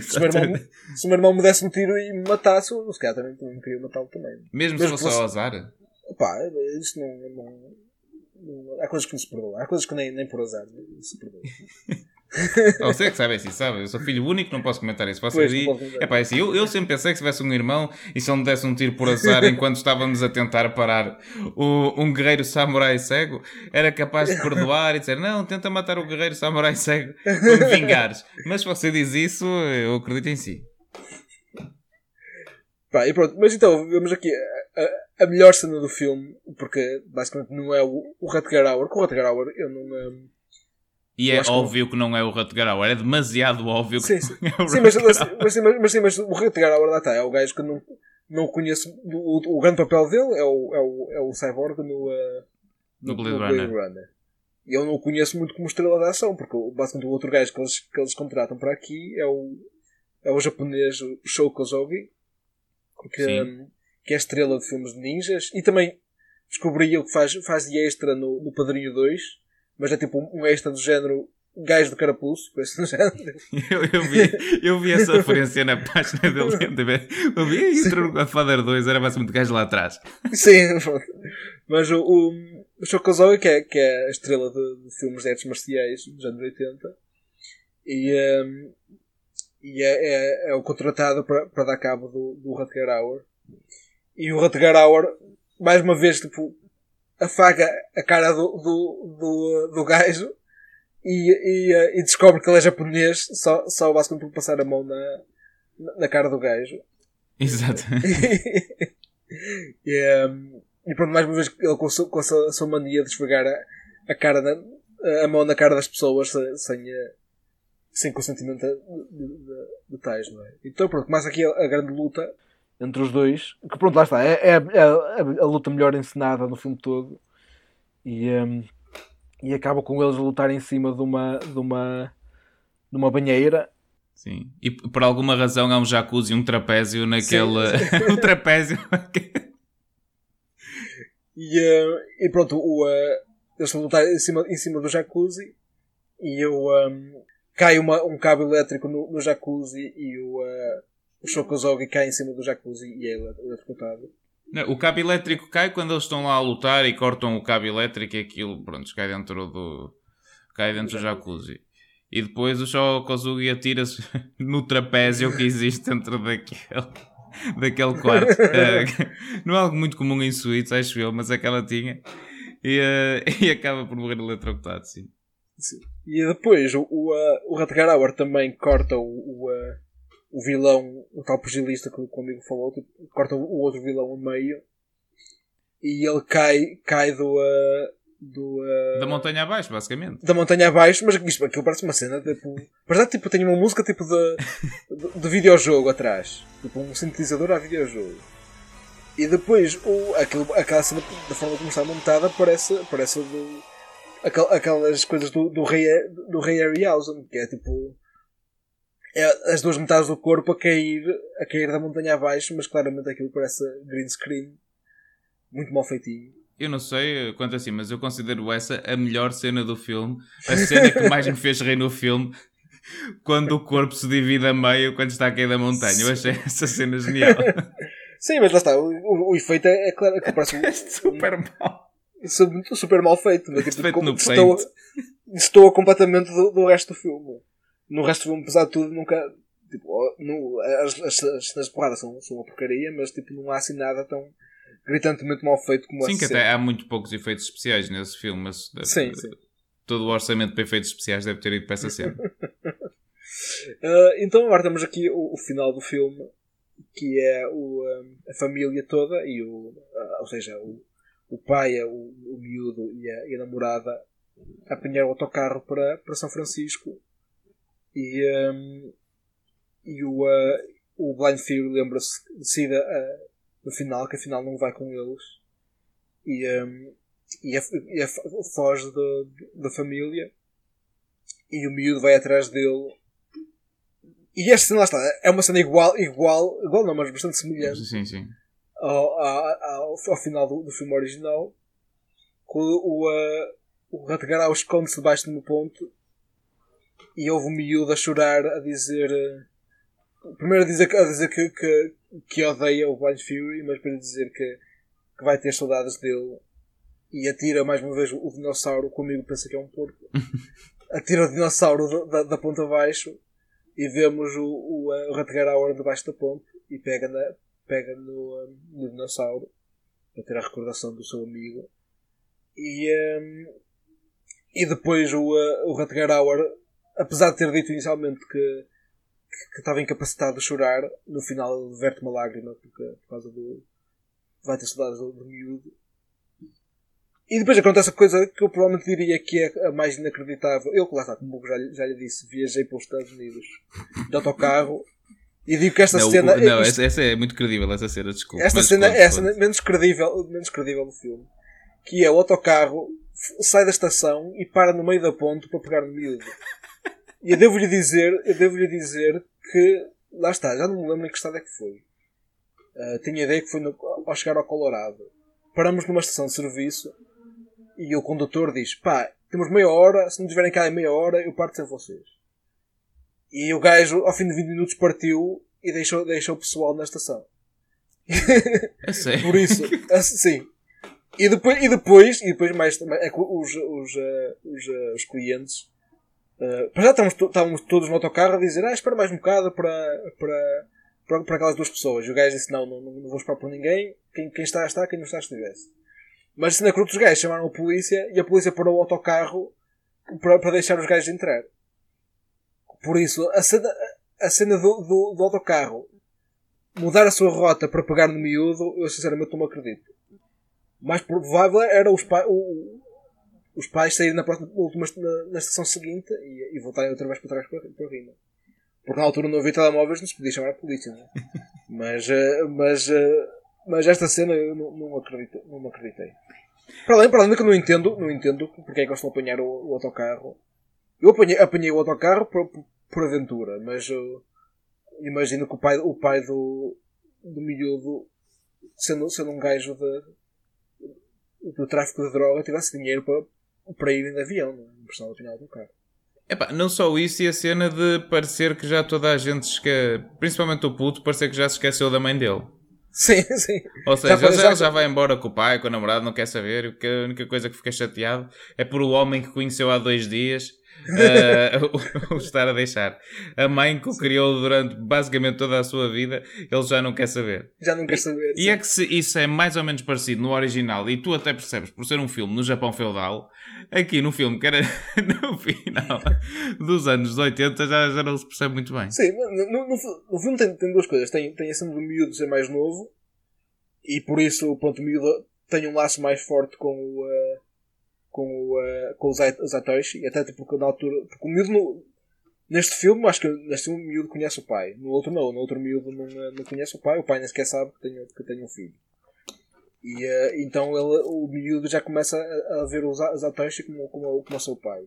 Se o, meu irmão, se o meu irmão me desse um tiro e me matasse, eu se calhar também, também queria matá-lo também. Mesmo se Mesmo fosse que ao fosse- azar. Pá, isto não, não, não- Há coisas que não se perdoam. Há coisas que nem, nem por azar se perdoam. [laughs] Você é que sabe, é assim, sabe? Eu sou filho único, não posso comentar isso. Posso. Epá, é assim, eu, eu sempre pensei que se tivesse um irmão e se ele me desse um tiro por azar enquanto estávamos a tentar parar o, um guerreiro samurai cego, era capaz de perdoar e dizer: Não, tenta matar o guerreiro samurai cego me vingares. Mas se você diz isso, eu acredito em si. Pá, e pronto, mas então, vemos aqui a, a- melhor cena do filme, porque basicamente não é o, o Rutger Hauer. Com o Rutger Hauer eu não. hum, E é acho que óbvio que não é o Rutger Hauer, é demasiado óbvio que Sim, não é o Sim, mas, mas, sim, mas, mas, sim, mas o Rutger Hauer lá está, é o gajo que não, não conheço. O, o grande papel dele é o, é o, é o Cyborg no, uh, No Blade Runner. Runner. E eu não o conheço muito como estrela de ação, porque basicamente o outro gajo que eles, que eles contratam para aqui é o, é o japonês Shou Kozogi, que, hum, que é estrela de filmes de ninjas, e também descobri eu que faz, faz de extra no, no Padrinho 2, mas é tipo um, extra do género gajo de carapuço, coisa do género. [laughs] Eu, eu vi, eu vi essa referência na página dele. [laughs] MDB. Eu vi e entrou no Father 2, era basicamente gajo lá atrás. Sim, pronto. mas o, o, o Shokozoe, que é, que é a estrela de, de filmes de artes marciais dos anos 80, e, um, e é, é, é o contratado para, para dar cabo do, do Rutger Hauer. e o Rutger Hauer, mais uma vez, tipo, afaga a cara do, do, do, do gajo e, e, eh, e descobre que ele é japonês só, só basicamente por passar a mão na, na cara do gajo. Exato. [laughs] e, um, e pronto, mais uma vez ele com a sua, com a sua, a sua mania de esfregar a, a cara na, a mão na cara das pessoas sem, sem, eh, sem consentimento de, de, de, de tais, não é? Então pronto, começa aqui a, a, grande luta entre os dois, que pronto, lá está, é, é, é a, a, luta melhor encenada no filme todo e, um, e acaba com eles a lutar em cima de uma, de uma, de uma banheira Sim. E por alguma razão há um jacuzzi e um trapézio naquele. [laughs] um trapézio. e, uh, e pronto, o, uh, eles estão a lutar em cima, em cima do jacuzzi e eu um, cai uma, um cabo elétrico no, no jacuzzi e o, uh, o Shokozogi cai em cima do jacuzzi e é eletrocutado. O cabo elétrico cai quando eles estão lá a lutar e cortam o cabo elétrico e aquilo, pronto, cai dentro do. cai dentro do jacuzzi. E depois o Shokozugi atira-se [laughs] no trapézio que existe dentro daquele, [laughs] daquele quarto. uh, [laughs] não é algo muito comum em suítes, acho eu, mas é que ela tinha. E, uh, e acaba por morrer eletrocutado, sim. sim. E depois o, o, uh, o Ratgarauer também corta o, o, o vilão, o tal pugilista que o amigo falou, tipo, corta o outro vilão ao meio e ele cai, cai do, uh, do, uh... Da montanha abaixo, basicamente. Da montanha abaixo, mas isto aquilo parece uma cena tipo. Verdade, tipo, tem uma música tipo de, de, de videojogo atrás. Tipo um sintetizador a videojogo. E depois o, aquilo, aquela cena da forma como está montada parece, parece do, aquel, aquelas coisas do, do rei do rei Harryhausen, que é tipo é as duas metades do corpo a cair, a cair da montanha abaixo, mas claramente aquilo parece green screen. Muito mal feitinho. Eu não sei quanto assim, mas eu considero essa a melhor cena do filme. A cena que mais me fez rir no filme. Quando o corpo se divide a meio quando está a cair da montanha. Eu achei essa cena genial. [laughs] Sim, mas lá está. O, o, o efeito é, é claro que parece um, super mal. Super, super mal feito. Mas, tipo, feito no estou, estou completamente do, do, resto do filme. No resto do filme, apesar de tudo, nunca. Tipo, no, as, as, as, as porradas são, são uma porcaria, mas tipo, não há assim nada tão gritantemente mal feito como Sim, que até há muito poucos efeitos especiais nesse filme, mas deve, sim, sim. todo o orçamento para efeitos especiais deve ter ido para essa cena. uh, [laughs] então agora temos aqui o, o, final do filme, que é o, um, a família toda, e o, uh, ou seja, o, o pai, o, o miúdo e a, e a namorada apanhar o autocarro para, para São Francisco e, um, e o, uh, o Blind Fury lembra-se, decide uh, no final, que afinal não vai com eles e, um, e, a, e a, foge da família e o miúdo vai atrás dele. E esta cena lá está, é uma cena igual, igual, igual não, mas bastante semelhante sim, sim. Ao, ao, ao, final do, do, filme original. Com o, uh, o Ratgarau esconde-se debaixo de um ponto e houve um miúdo a chorar a dizer. Uh, primeiro a dizer, a dizer que, que, que odeia o Blind Fury, mas para dizer que, que vai ter saudades dele e atira mais uma vez o dinossauro, comigo pensa que é um porco, [laughs] atira o dinossauro da, da ponta abaixo e vemos o, o, o Ratgarauer debaixo da ponte e pega, na, pega no, no dinossauro para ter a recordação do seu amigo. E, um, e depois o, o Ratgarauer, apesar de ter dito inicialmente que que estava incapacitado de chorar, no final verte uma lágrima porque, por causa do. vai ter saudades do, do miúdo. E depois acontece a coisa que eu provavelmente diria que é a mais inacreditável. Eu, lá está, como já, já lhe disse, viajei para os Estados Unidos de autocarro e digo que esta não, cena. O, não, isto, essa é muito credível, essa cena, desculpa. Esta cena é a cena menos credível, menos credível do filme. Que é o autocarro sai da estação e para no meio da ponte para pegar no miúdo. E eu devo-lhe dizer, eu devo-lhe dizer que, lá está, já não me lembro em que estado é que foi. Uh, tenho a ideia que foi no, ao chegar ao Colorado. Paramos numa estação de serviço e o condutor diz: pá, temos meia hora, se não tiverem cá em meia hora, eu parto sem vocês. E o gajo, ao fim de 20 minutos, partiu e deixou, deixou o pessoal na estação. É sério? Por isso, sim. E depois, e depois, e depois mais é que os, os, uh, os, os clientes Uh, já estávamos, estávamos todos no autocarro a dizer ah, espera mais um bocado para, para, para, para aquelas duas pessoas. E o gajo disse: Não, não, não vou esperar por ninguém. Quem, quem está, está. Quem não está, estivesse. Mas assim, na cruz, os gajos chamaram a polícia e a polícia parou o autocarro para, para deixar os gajos entrar. Por isso, a cena, a cena do, do, do autocarro mudar a sua rota para pegar no miúdo, eu sinceramente não acredito. Mais provável era os, o, os pais saírem na, próxima, última, na, na estação seguinte e, e voltarem outra vez para trás para, para Rima. Porque na altura não havia telemóveis, não se podia chamar a polícia. É? [laughs] mas, uh, mas, uh, mas esta cena eu não, não, acredito, não me acreditei. Para além, para além de que não entendo, não entendo porque é que eles estão a apanhar o, o autocarro. Eu apanhei, apanhei o autocarro por, por, por aventura, mas uh, imagino que o pai, o pai do, do miúdo, sendo, sendo um gajo de, do tráfico de droga, tivesse dinheiro para, para ir de avião, não, não precisava apanhar o autocarro. Epá, não só isso e a cena de parecer que já toda a gente esque... principalmente o puto, parecer que já se esqueceu da mãe dele. Sim, [laughs] sim. Ou seja, já, já, já vai embora com o pai, com o namorado, não quer saber. A única coisa que fica chateado é por o homem que conheceu há dois dias [laughs] uh, o estar a deixar. A mãe que o criou durante basicamente toda a sua vida, ele já não quer saber. Já não quer saber. E, e é que se isso é mais ou menos parecido no original, e tu até percebes por ser um filme no Japão feudal, aqui no filme que era [laughs] no final dos anos 80 já, já não se percebe muito bem. Sim, no, no, no filme tem, tem duas coisas. Tem, tem a cena do miúdo ser mais novo, e por isso pronto, o miúdo tem um laço mais forte com o. Uh, com uh, com o Zatoichi, até porque na altura. Porque o miúdo no, neste filme, acho que neste filme o miúdo conhece o pai. No outro não, no outro miúdo não, eh, não conhece o pai, o pai nem sequer sabe que tem, que tem um filho. E uh, então ele, o miúdo já começa a, a ver o Zatoichi como, como, como o seu pai.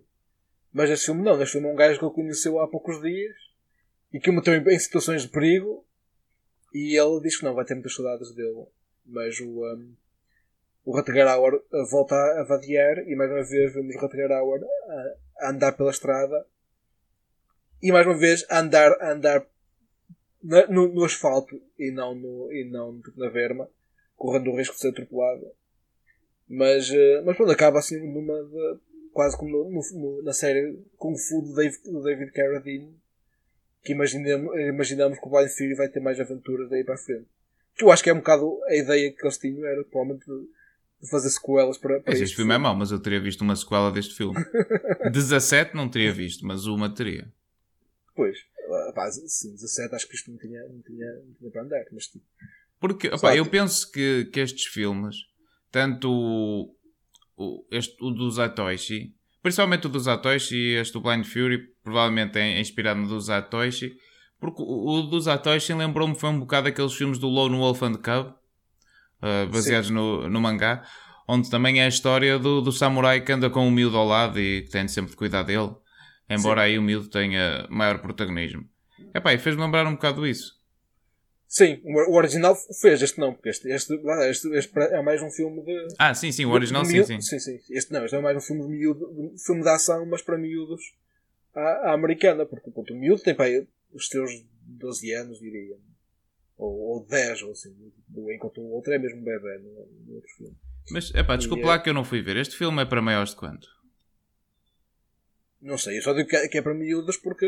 Mas neste filme não, neste filme é um gajo que ele conheceu há poucos dias e que o meteu em, em situações de perigo e ele diz que não, vai ter muitas saudades dele. Mas o, um, o Rutger Hauer volta a vadiar e mais uma vez vemos o Rutger Hauer a, andar pela estrada e mais uma vez a andar, a andar na, no, no, asfalto e não, no, e não na verma, correndo o risco de ser atropelado. Mas, eh, mas pronto, acaba assim numa de, quase como no, no, na série Kung Fu do David, do David Carradine, que imaginamos, imaginamos que o Blind Fury vai ter mais aventuras daí para a frente. Que eu acho que é um bocado a ideia que eles tinham, era provavelmente fazer sequelas para, para este, este filme. é mau, mas eu teria visto uma sequela deste filme. [laughs] 17 não teria visto, mas uma teria. Pois, pá, sim, 17 acho que isto não tinha, não tinha, não tinha para andar. Mas, tipo, Porque opa, eu penso que, que estes filmes, tanto o, o, este, o do Zatoichi, principalmente o do Zatoichi e este do Blind Fury, provavelmente é inspirado no do Zatoichi, porque o, o do Zatoichi lembrou-me foi um bocado aqueles filmes do Lone Wolf and Cub, uh, baseados no, no mangá, onde também é a história do, do samurai que anda com o miúdo ao lado e que tem sempre de cuidar dele, embora Sim. aí o miúdo tenha maior protagonismo. Epá, e fez-me lembrar um bocado isso. Sim, o original fez, este não, porque este, este, este, este é mais um filme de. Ah, sim, sim, o original sim, sim. Sim, sim. Este não, este é mais um filme de miúdo, filme de ação, mas para miúdos à, à americana, porque o miúdo tem pá, os seus 12 anos, diria ou, ou 10, ou assim, enquanto o outro é mesmo bebê no, no outro filme. Mas, epá, desculpa lá é... que eu não fui ver. Este filme é para maiores de quanto? Não sei, eu só digo que é, que é para miúdos porque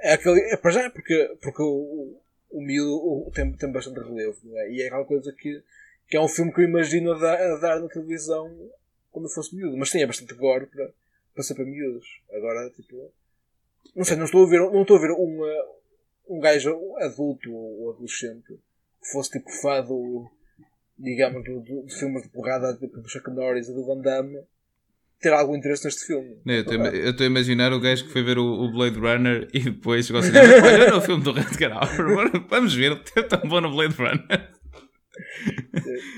é aquele. É para já, porque, porque o, o miúdo tem, tem bastante relevo, é? E é aquela coisa que, que é um filme que eu imagino a dar, a dar na televisão quando fosse miúdo. Mas sim, é bastante gore para, para ser para miúdos. Agora, tipo. Não sei, não estou a ver, não estou a ver uma, um gajo adulto ou adolescente que fosse tipo fã do, digamos, do, do, de filmes de porrada tipo do Chuck Norris e do Van Damme ter algum interesse neste filme. Não, eu estou a imaginar o gajo que foi ver o, o Blade Runner e depois chegou ao cinema olha no filme do Red Hauer, [laughs] vamos ver, é tão bom no Blade Runner.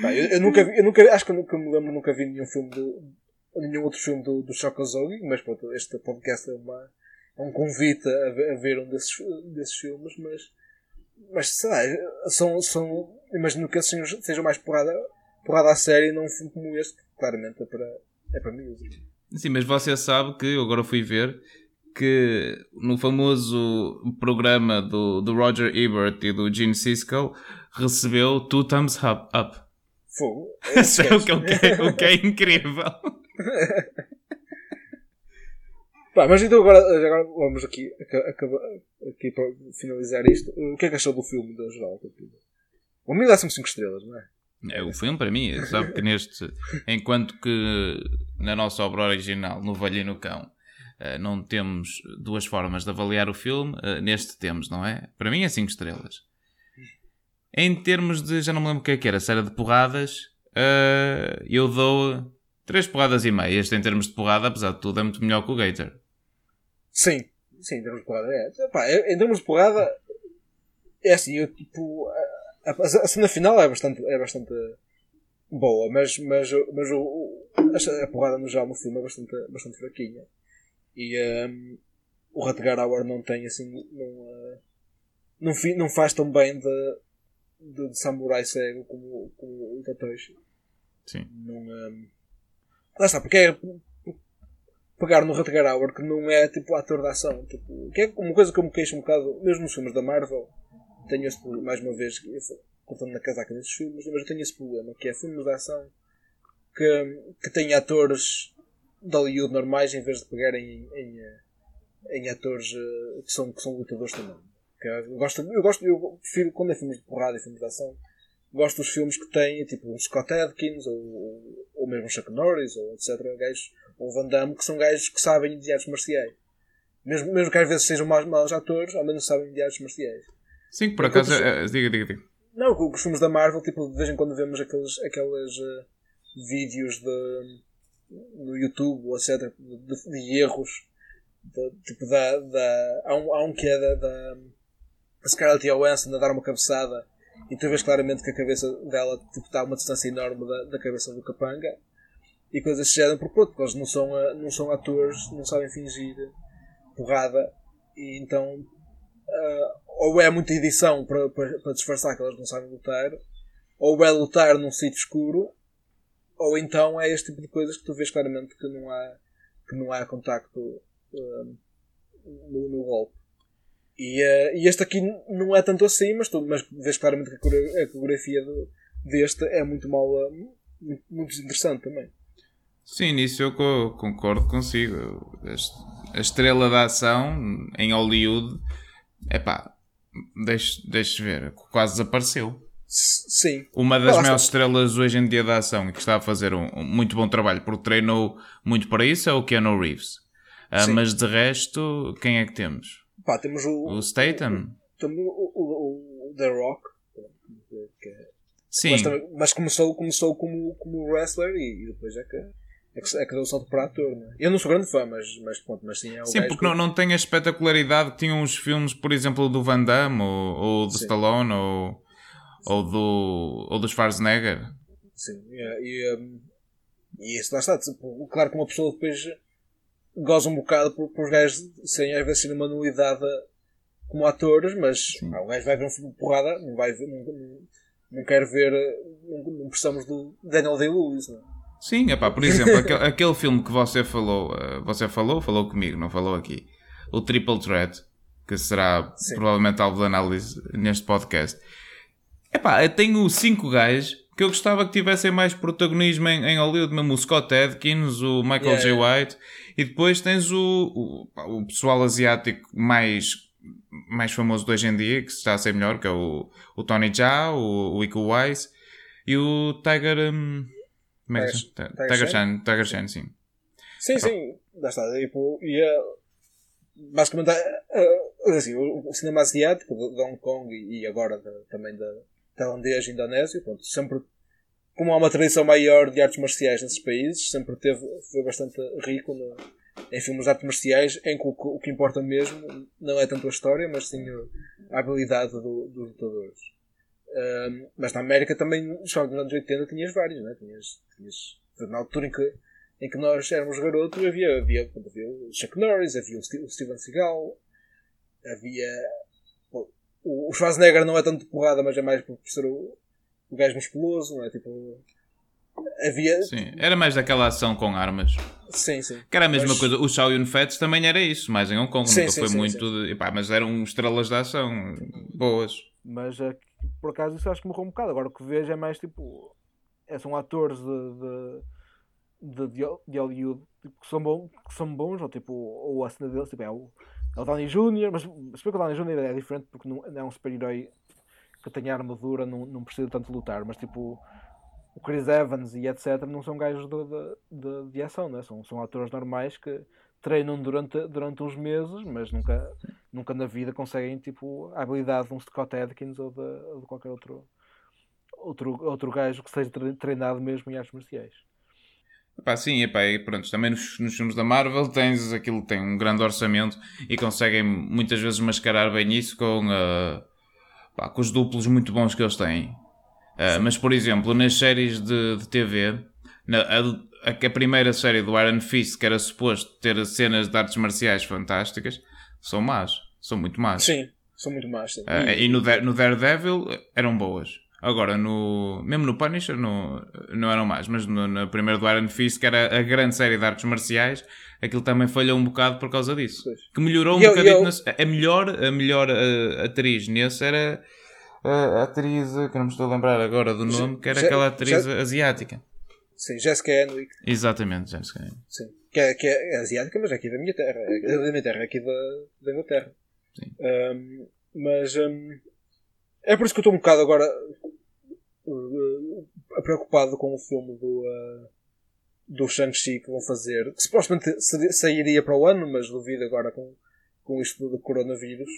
eu, eu, nunca vi, eu nunca, acho que eu nunca me lembro, nunca vi nenhum filme do, nenhum outro filme do, do Shokozogi, mas pronto, este podcast é uma, é um convite a ver, a ver um desses, desses filmes, mas, mas sei lá, são, são, imagino que esses sejam mais porrada, porrada a série num filme como este, que claramente é para, é para music. Sim, mas você sabe que eu agora fui ver que no famoso programa do, do Roger Ebert e do Gene Siskel recebeu two thumbs up. up. Fogo. [laughs] É, o, que é, o que é incrível. [laughs] Pá, mas então agora, agora vamos aqui acabar, aqui para finalizar isto, o que é que achou do filme, no geral? O mim dá-se 5 estrelas, não é? É, o filme, para mim, sabe que neste. Enquanto que na nossa obra original, no Velho e no Cão, eh, não temos duas formas de avaliar o filme, eh, neste temos, não é? Para mim é 5 estrelas. Em termos de. Já não me lembro o que é que era, série de porradas, eh, eu dou 3 porradas e meia. Este, em termos de porrada, apesar de tudo, é muito melhor que o Gator. Sim, sim, em termos de porrada é. Epá, em termos de porrada, é assim, eu tipo. A, a, a cena final é bastante, é bastante boa, mas, mas, mas o, a, a porrada no geral no filme é bastante, bastante fraquinha. E um, o Rutger Hauer não tem assim. Não, uh, não, não faz tão bem de, de, de samurai cego como, como o Tatoshi. Sim. Não, um, lá está, porque é pegar no Rutger Hauer que não é tipo ator de ação. Tipo, que é uma coisa que eu me queixo um bocado, mesmo nos filmes da Marvel. Tenho esse problema, mais uma vez, contando na casaca desses filmes, mas eu tenho esse problema, que é filmes de ação que, que têm atores de Hollywood normais em vez de pegarem em, em, eh, em atores eh, que são, que são lutadores também. Que Eu gosto, eu gosto, eu prefiro quando é filmes de porrada e filmes de ação, gosto dos filmes que têm tipo um Scott Adkins ou, ou, ou mesmo Chuck Norris ou etc. Gajos, ou Van Damme que são gajos que sabem de artes marciais. Mesmo, mesmo que às vezes sejam maus, maus atores, ao menos sabem de artes marciais. Sim, por acaso. é- é- diga, diga, diga. Não, os filmes da Marvel, tipo, de vez em quando vemos aqueles, aqueles eh, vídeos de, no YouTube, ou etc., de, de erros. de- tipo, da, da, há, um, há um que é da, da Scarlett Johansson a dar uma cabeçada e tu vês claramente que a cabeça dela tipo, está a uma distância enorme da, da cabeça do capanga e coisas desse género, porque, pronto, porque eles não são, eh, não são atores, não sabem fingir porrada e então ah, ou é muita edição para, para, para disfarçar que elas não sabem lutar, ou é lutar num sítio escuro, ou então é este tipo de coisas que tu vês claramente que não há, que não há contacto ah, no, no golpe. E, ah, e este aqui não é tanto assim, mas, tu, mas vês claramente que a core- a coreografia deste é muito mal, ah, muito, muito interessante também. Sim, nisso eu co- concordo consigo. A estrela da ação em Hollywood, é pá, deixe, deixe ver, quase desapareceu. Sim. Uma das maiores estrelas hoje em dia da ação e que está a fazer um, um muito bom trabalho porque treinou muito para isso é o Keanu Reeves. Sim. mas de resto, quem é que temos? Pá, temos o, O Statham? temos o, o, o- The Rock, que é Sim, Mas, também- mas começou, começou como, como wrestler e, e depois é que, é que, é que deu o salto para ator. Né? Eu não sou grande fã, mas, mas, pronto, mas sim, é o Sim, porque que- não, não tem a espetacularidade que tinham os filmes, por exemplo, do Van Damme ou, ou do Sim. Stallone ou, ou, do, ou do Schwarzenegger. Sim, é, e, um, e isso lá está. Tipo, claro que uma pessoa depois goza um bocado por, por os gajos serem às vezes uma nulidade como atores, mas pá, o gajo vai ver um filme de porrada, não vai ver, não, não, não quer ver, não, não precisamos do Daniel Day-Lewis, não é? Sim, epá, por exemplo, aquele, [laughs] aquele filme que você falou, eh, você falou, falou comigo, não falou aqui, o Triple Threat, que será Sim. provavelmente alvo de análise neste podcast. Epá, eu tenho cinco gajos que eu gostava que tivessem mais protagonismo em, em Hollywood, mesmo o Scott Adkins, o Michael Yeah, J. White, e depois tens o, o, pá, o pessoal asiático mais, mais famoso de hoje em dia, que se está a ser melhor, que é o, o Tony Jaa, o, o Iko e o Tiger... hum, se Tiger- Shan, sim. Sim, sim, lá está. Tipo, e, eh, basicamente, eh, eh, assim, o, cinema asiático, de, Hong Kong e, agora também da tailandês e indonésio, pronto, sempre, como há uma tradição maior de artes marciais nesses países, sempre teve, foi bastante rico no- em filmes de artes marciais, em que o, que o que importa mesmo não é tanto a história, mas sim a habilidade do- dos lutadores. Mas na América também, nos anos 80, tinhas vários, né? tinhas, tinhas na altura em que em que nós éramos garotos, havia, havia, havia o Chuck Norris, havia o Ste- o Steven Seagal, havia. pô, O o Schwarzenegger não é tanto de porrada, mas é mais por ser o, o gajo musculoso, não é? Tipo. Havia. Sim, era mais daquela ação com armas. Sim, sim. Que era a mesma Mas- coisa. O Xiao Yun Fats também era isso, mais em Hong Kong. Sim, Nunca sim, foi sim, muito sim. de. Epá, mas eram estrelas de ação boas. Mas por acaso isso acho que morreu um bocado. Agora o que vejo é mais tipo. É, são atores de, de, de, de, Hollywood tipo, que, são bons, que são bons, ou tipo, ou a cena deles tipo, é o, É o Downey Jr., mas se bem que o Downey Jr. é diferente porque não não é um super-herói que tenha armadura, não, não precisa tanto lutar, mas tipo o Chris Evans e etc. não são gajos de, de, de, de ação, né? são, são atores normais que treinam durante, durante uns meses, mas nunca, nunca na vida conseguem tipo, a habilidade de um Scott Adkins ou de, ou de qualquer outro, outro, outro gajo que seja tre- treinado mesmo em artes marciais. Pá, sim, epá, e pronto, também nos, nos filmes da Marvel tens aquilo tem um grande orçamento e conseguem muitas vezes mascarar bem isso com, ah, pá, com os duplos muito bons que eles têm. Ah, mas, por exemplo, nas séries de, de TV, na, a, a, a primeira série do Iron Fist, que era suposto ter cenas de artes marciais fantásticas, são más, são muito más. Sim, são muito más. Sim. Ah, E- no, no Daredevil eram boas. Agora, no, mesmo no Punisher não, não eram mais, mas no, no primeiro do Iron Fist, que era a grande série de artes marciais, aquilo também falhou um bocado por causa disso. Pois. Que melhorou um eu- bocadinho. eu- a melhor, a melhor ah, atriz nesse era a atriz, ah, que não me estou a lembrar agora do nome, que era Je- aquela atriz Je- asiática. Sim, Jessica Henwick, Exatamente, já sei. sim. Que é, que é asiática, mas é aqui da minha terra. É da minha terra, é aqui da, da Inglaterra. Sim. Um, mas um, é por isso que eu estou um bocado agora uh, preocupado com o filme do, uh, do Shang-Chi que vão fazer, que supostamente sairia para o ano, mas duvido agora com, com isto do coronavírus.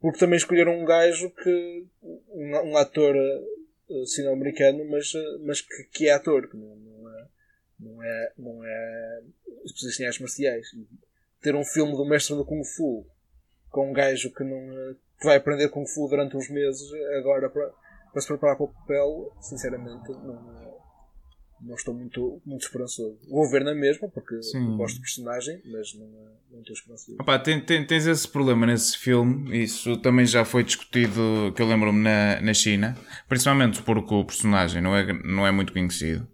Porque também escolheram um gajo que. um, um ator uh, sino-americano, mas, mas que, que é ator, que não, não é. Não é, é em artes marciais. Ter um filme do mestre do Kung Fu com um gajo que não que vai aprender Kung Fu durante uns meses agora para, para se preparar para o papel, sinceramente não, não estou muito, muito esperançoso. Vou ver na mesma, porque Sim. gosto do personagem, mas não, não estou esperançoso. Opa, tem- tem- tens esse problema nesse filme, isso também já foi discutido, que eu lembro-me na, na China, principalmente porque o personagem não é, não é muito conhecido.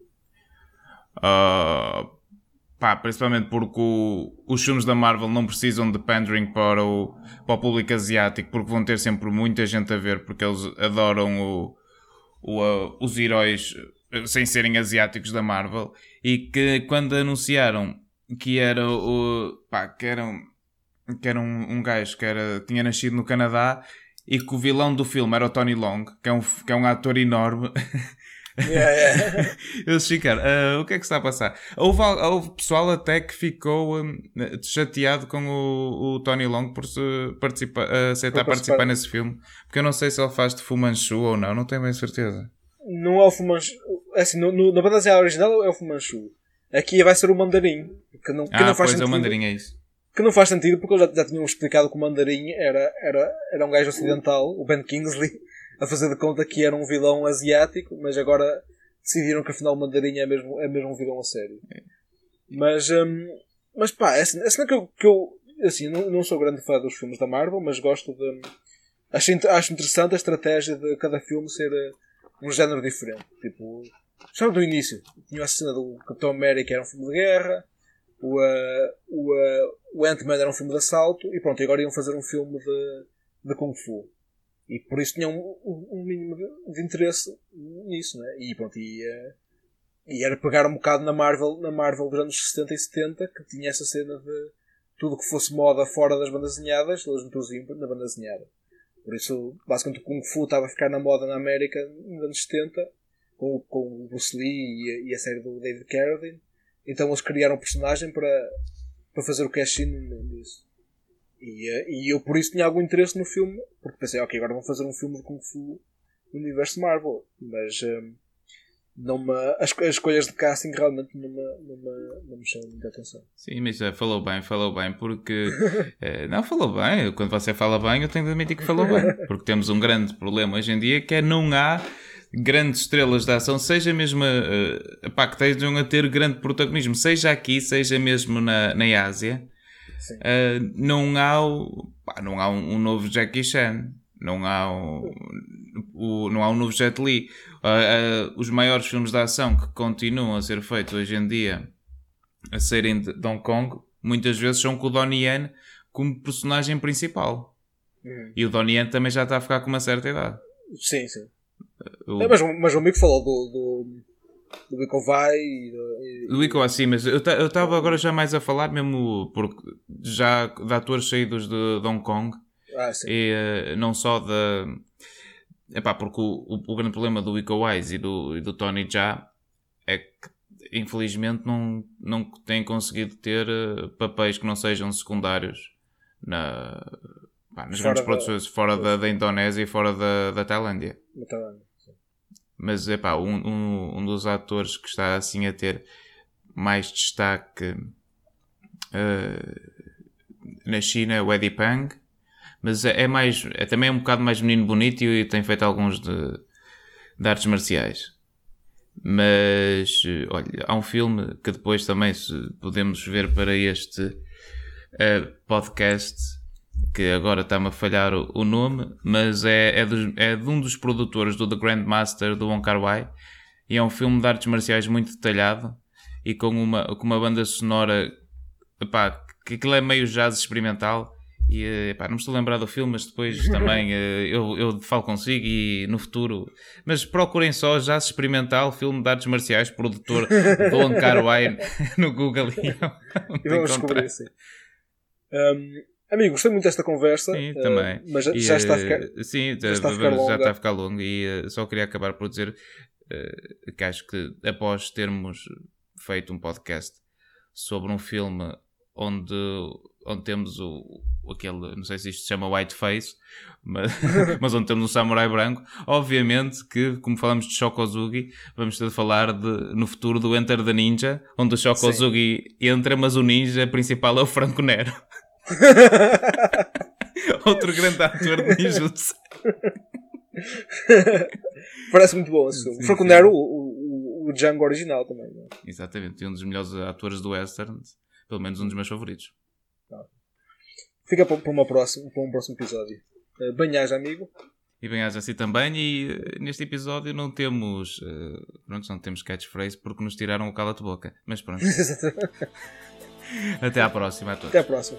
Ah, pá, principalmente porque o- os filmes da Marvel não precisam de pandering para o, para o público asiático, porque vão ter sempre muita gente a ver, porque eles adoram o, o, ah, os heróis eh, sem serem asiáticos da Marvel, e que quando anunciaram que era o pá, que era, um, que era um, um gajo que era, tinha nascido no Canadá e que o vilão do filme era o Tony Long, que é um, que é um ator enorme. [laughs] Yeah, [laughs] yeah. Eles ficaram, "Ah, o que é que está a passar? Houve, houve pessoal até que ficou hum, chateado com o, o Tony Long por se participa, aceitar Por participar nesse filme, porque eu não sei se ele faz de Fu Manchu ou não, não tenho bem certeza. Não é o Fumanchu. é Assim, no, no, na banda desenhada original é o Fumanchu. Aqui vai ser o Mandarim. Que não, que ah, não faz pois é sentido. o mandarim, é isso. Que não faz sentido porque eles já, já tinham explicado que o Mandarim era, era, era um gajo ocidental, o Ben Kingsley, a fazer de conta que era um vilão asiático, mas agora decidiram que afinal o Mandarim é mesmo, é mesmo um vilão a sério. Mas, hum, mas pá, é assim, é assim que eu, que eu assim, não, não sou grande fã dos filmes da Marvel, mas gosto de. Acho, acho interessante a estratégia de cada filme ser eh, um género diferente. Tipo, já do início, tinha a cena do Capitão América, era um filme de guerra, o, eh, o, eh, o Ant-Man era um filme de assalto, e pronto, agora iam fazer um filme de, de Kung Fu. E por isso tinham um, um- mínimo de, interesse nisso, né? E pronto, e, eh, e era pegar um bocado na Marvel, na Marvel dos anos 60 e 70, que tinha essa cena de tudo que fosse moda fora das bandas desenhadas, eles introduziam na banda desenhada. Por isso, basicamente, o Kung Fu estava a ficar na moda na América nos anos 70, com, com o Bruce Lee e a, e a série do David Carradine. Então eles criaram um personagem para, para fazer o cash-in nisso. E, eh, e eu por isso tinha algum interesse no filme, porque pensei, ok, agora vão fazer um filme de Kung Fu no universo Marvel. Mas eh, não me, as, as escolhas de casting realmente não me, chamam muita atenção. Sim, mas eh, falou bem, falou bem, porque. [laughs] eh, não, falou bem. Quando você fala bem, eu tenho de admitir que falou bem. Porque temos um grande problema hoje em dia que é não há grandes estrelas de ação, seja mesmo uh, pá, que estejam a ter grande protagonismo, seja aqui, seja mesmo na, na Ásia. Eh, não há, o, pá, não há um, um novo Jackie Chan, não há, o, o- não há um novo Jet Li. Ah, ah, os maiores filmes de ação que continuam a ser feitos hoje em dia a serem de Hong Kong, muitas vezes são com o Donnie Yen como personagem principal. Uhum. E o Donnie Yen também já está a ficar com uma certa idade. Sim, sim. O, É, mas, o- mas o amigo falou do, do, do Icovai e, do- e, o Ico assim, mas eu estava agora já mais a falar mesmo porque já de atores saídos de, de Hong Kong Ah, e eh, não só da. Epá, porque o, o, o grande problema do Iko Uwais e do, e do Tony Jaa é que infelizmente não, não têm conseguido ter eh, papéis que não sejam secundários na, pá, nas Fora grandes da- produções fora da, da Indonésia e fora da, da Tailândia. Muito bem. Mas é pá, um, um, um dos atores que está assim a ter mais destaque eh, na China é o Eddie Pang, mas é, é mais, é também um bocado mais menino bonito e tem feito alguns de, de artes marciais. Mas olha, há um filme que depois também podemos ver para este eh, podcast que agora está-me a falhar o, o nome, mas é, é, dos- é de um dos produtores do The Grandmaster do Wong Kar Wai e é um filme de artes marciais muito detalhado e com uma, com uma banda sonora epá, que aquilo é meio jazz experimental e epá, não me estou a lembrar do filme, mas depois [laughs] também eh, eu, eu falo consigo e no futuro mas procurem só jazz experimental filme de artes marciais, produtor do Wong Kar Wai [laughs] no Google e vão encontrar. descobrir, sim. Um, amigo, gostei muito desta conversa. Sim, uh, também. Mas já, E, já está a eh, ficar. Sim, já está a ficar já longa. está a ficar longo e eh, só queria acabar por dizer eh, que acho que após termos feito um podcast sobre um filme onde, onde temos o, aquele, não sei se isto se chama Whiteface, mas, [laughs] mas onde temos um samurai branco, obviamente que, como falamos de Shokozugi, vamos ter de falar de, no futuro do Enter the Ninja, onde o Shokozugi entra, mas o ninja principal é o Franco Nero. [laughs] Outro grande ator de [laughs] ninjutsu. [laughs] Parece muito bom esse filme. Nero, o, o, o Django original também. não é? Exatamente, e um dos melhores atores do western, pelo menos um dos meus favoritos. Fica para, para, uma próxima, para um próximo episódio. Uh, Banhais, amigo. E bem, haja assim também, e eh, neste episódio não temos, eh, pronto, não temos catchphrase porque nos tiraram o cala-te-boca. Mas pronto, até à próxima a todos. Até à próxima.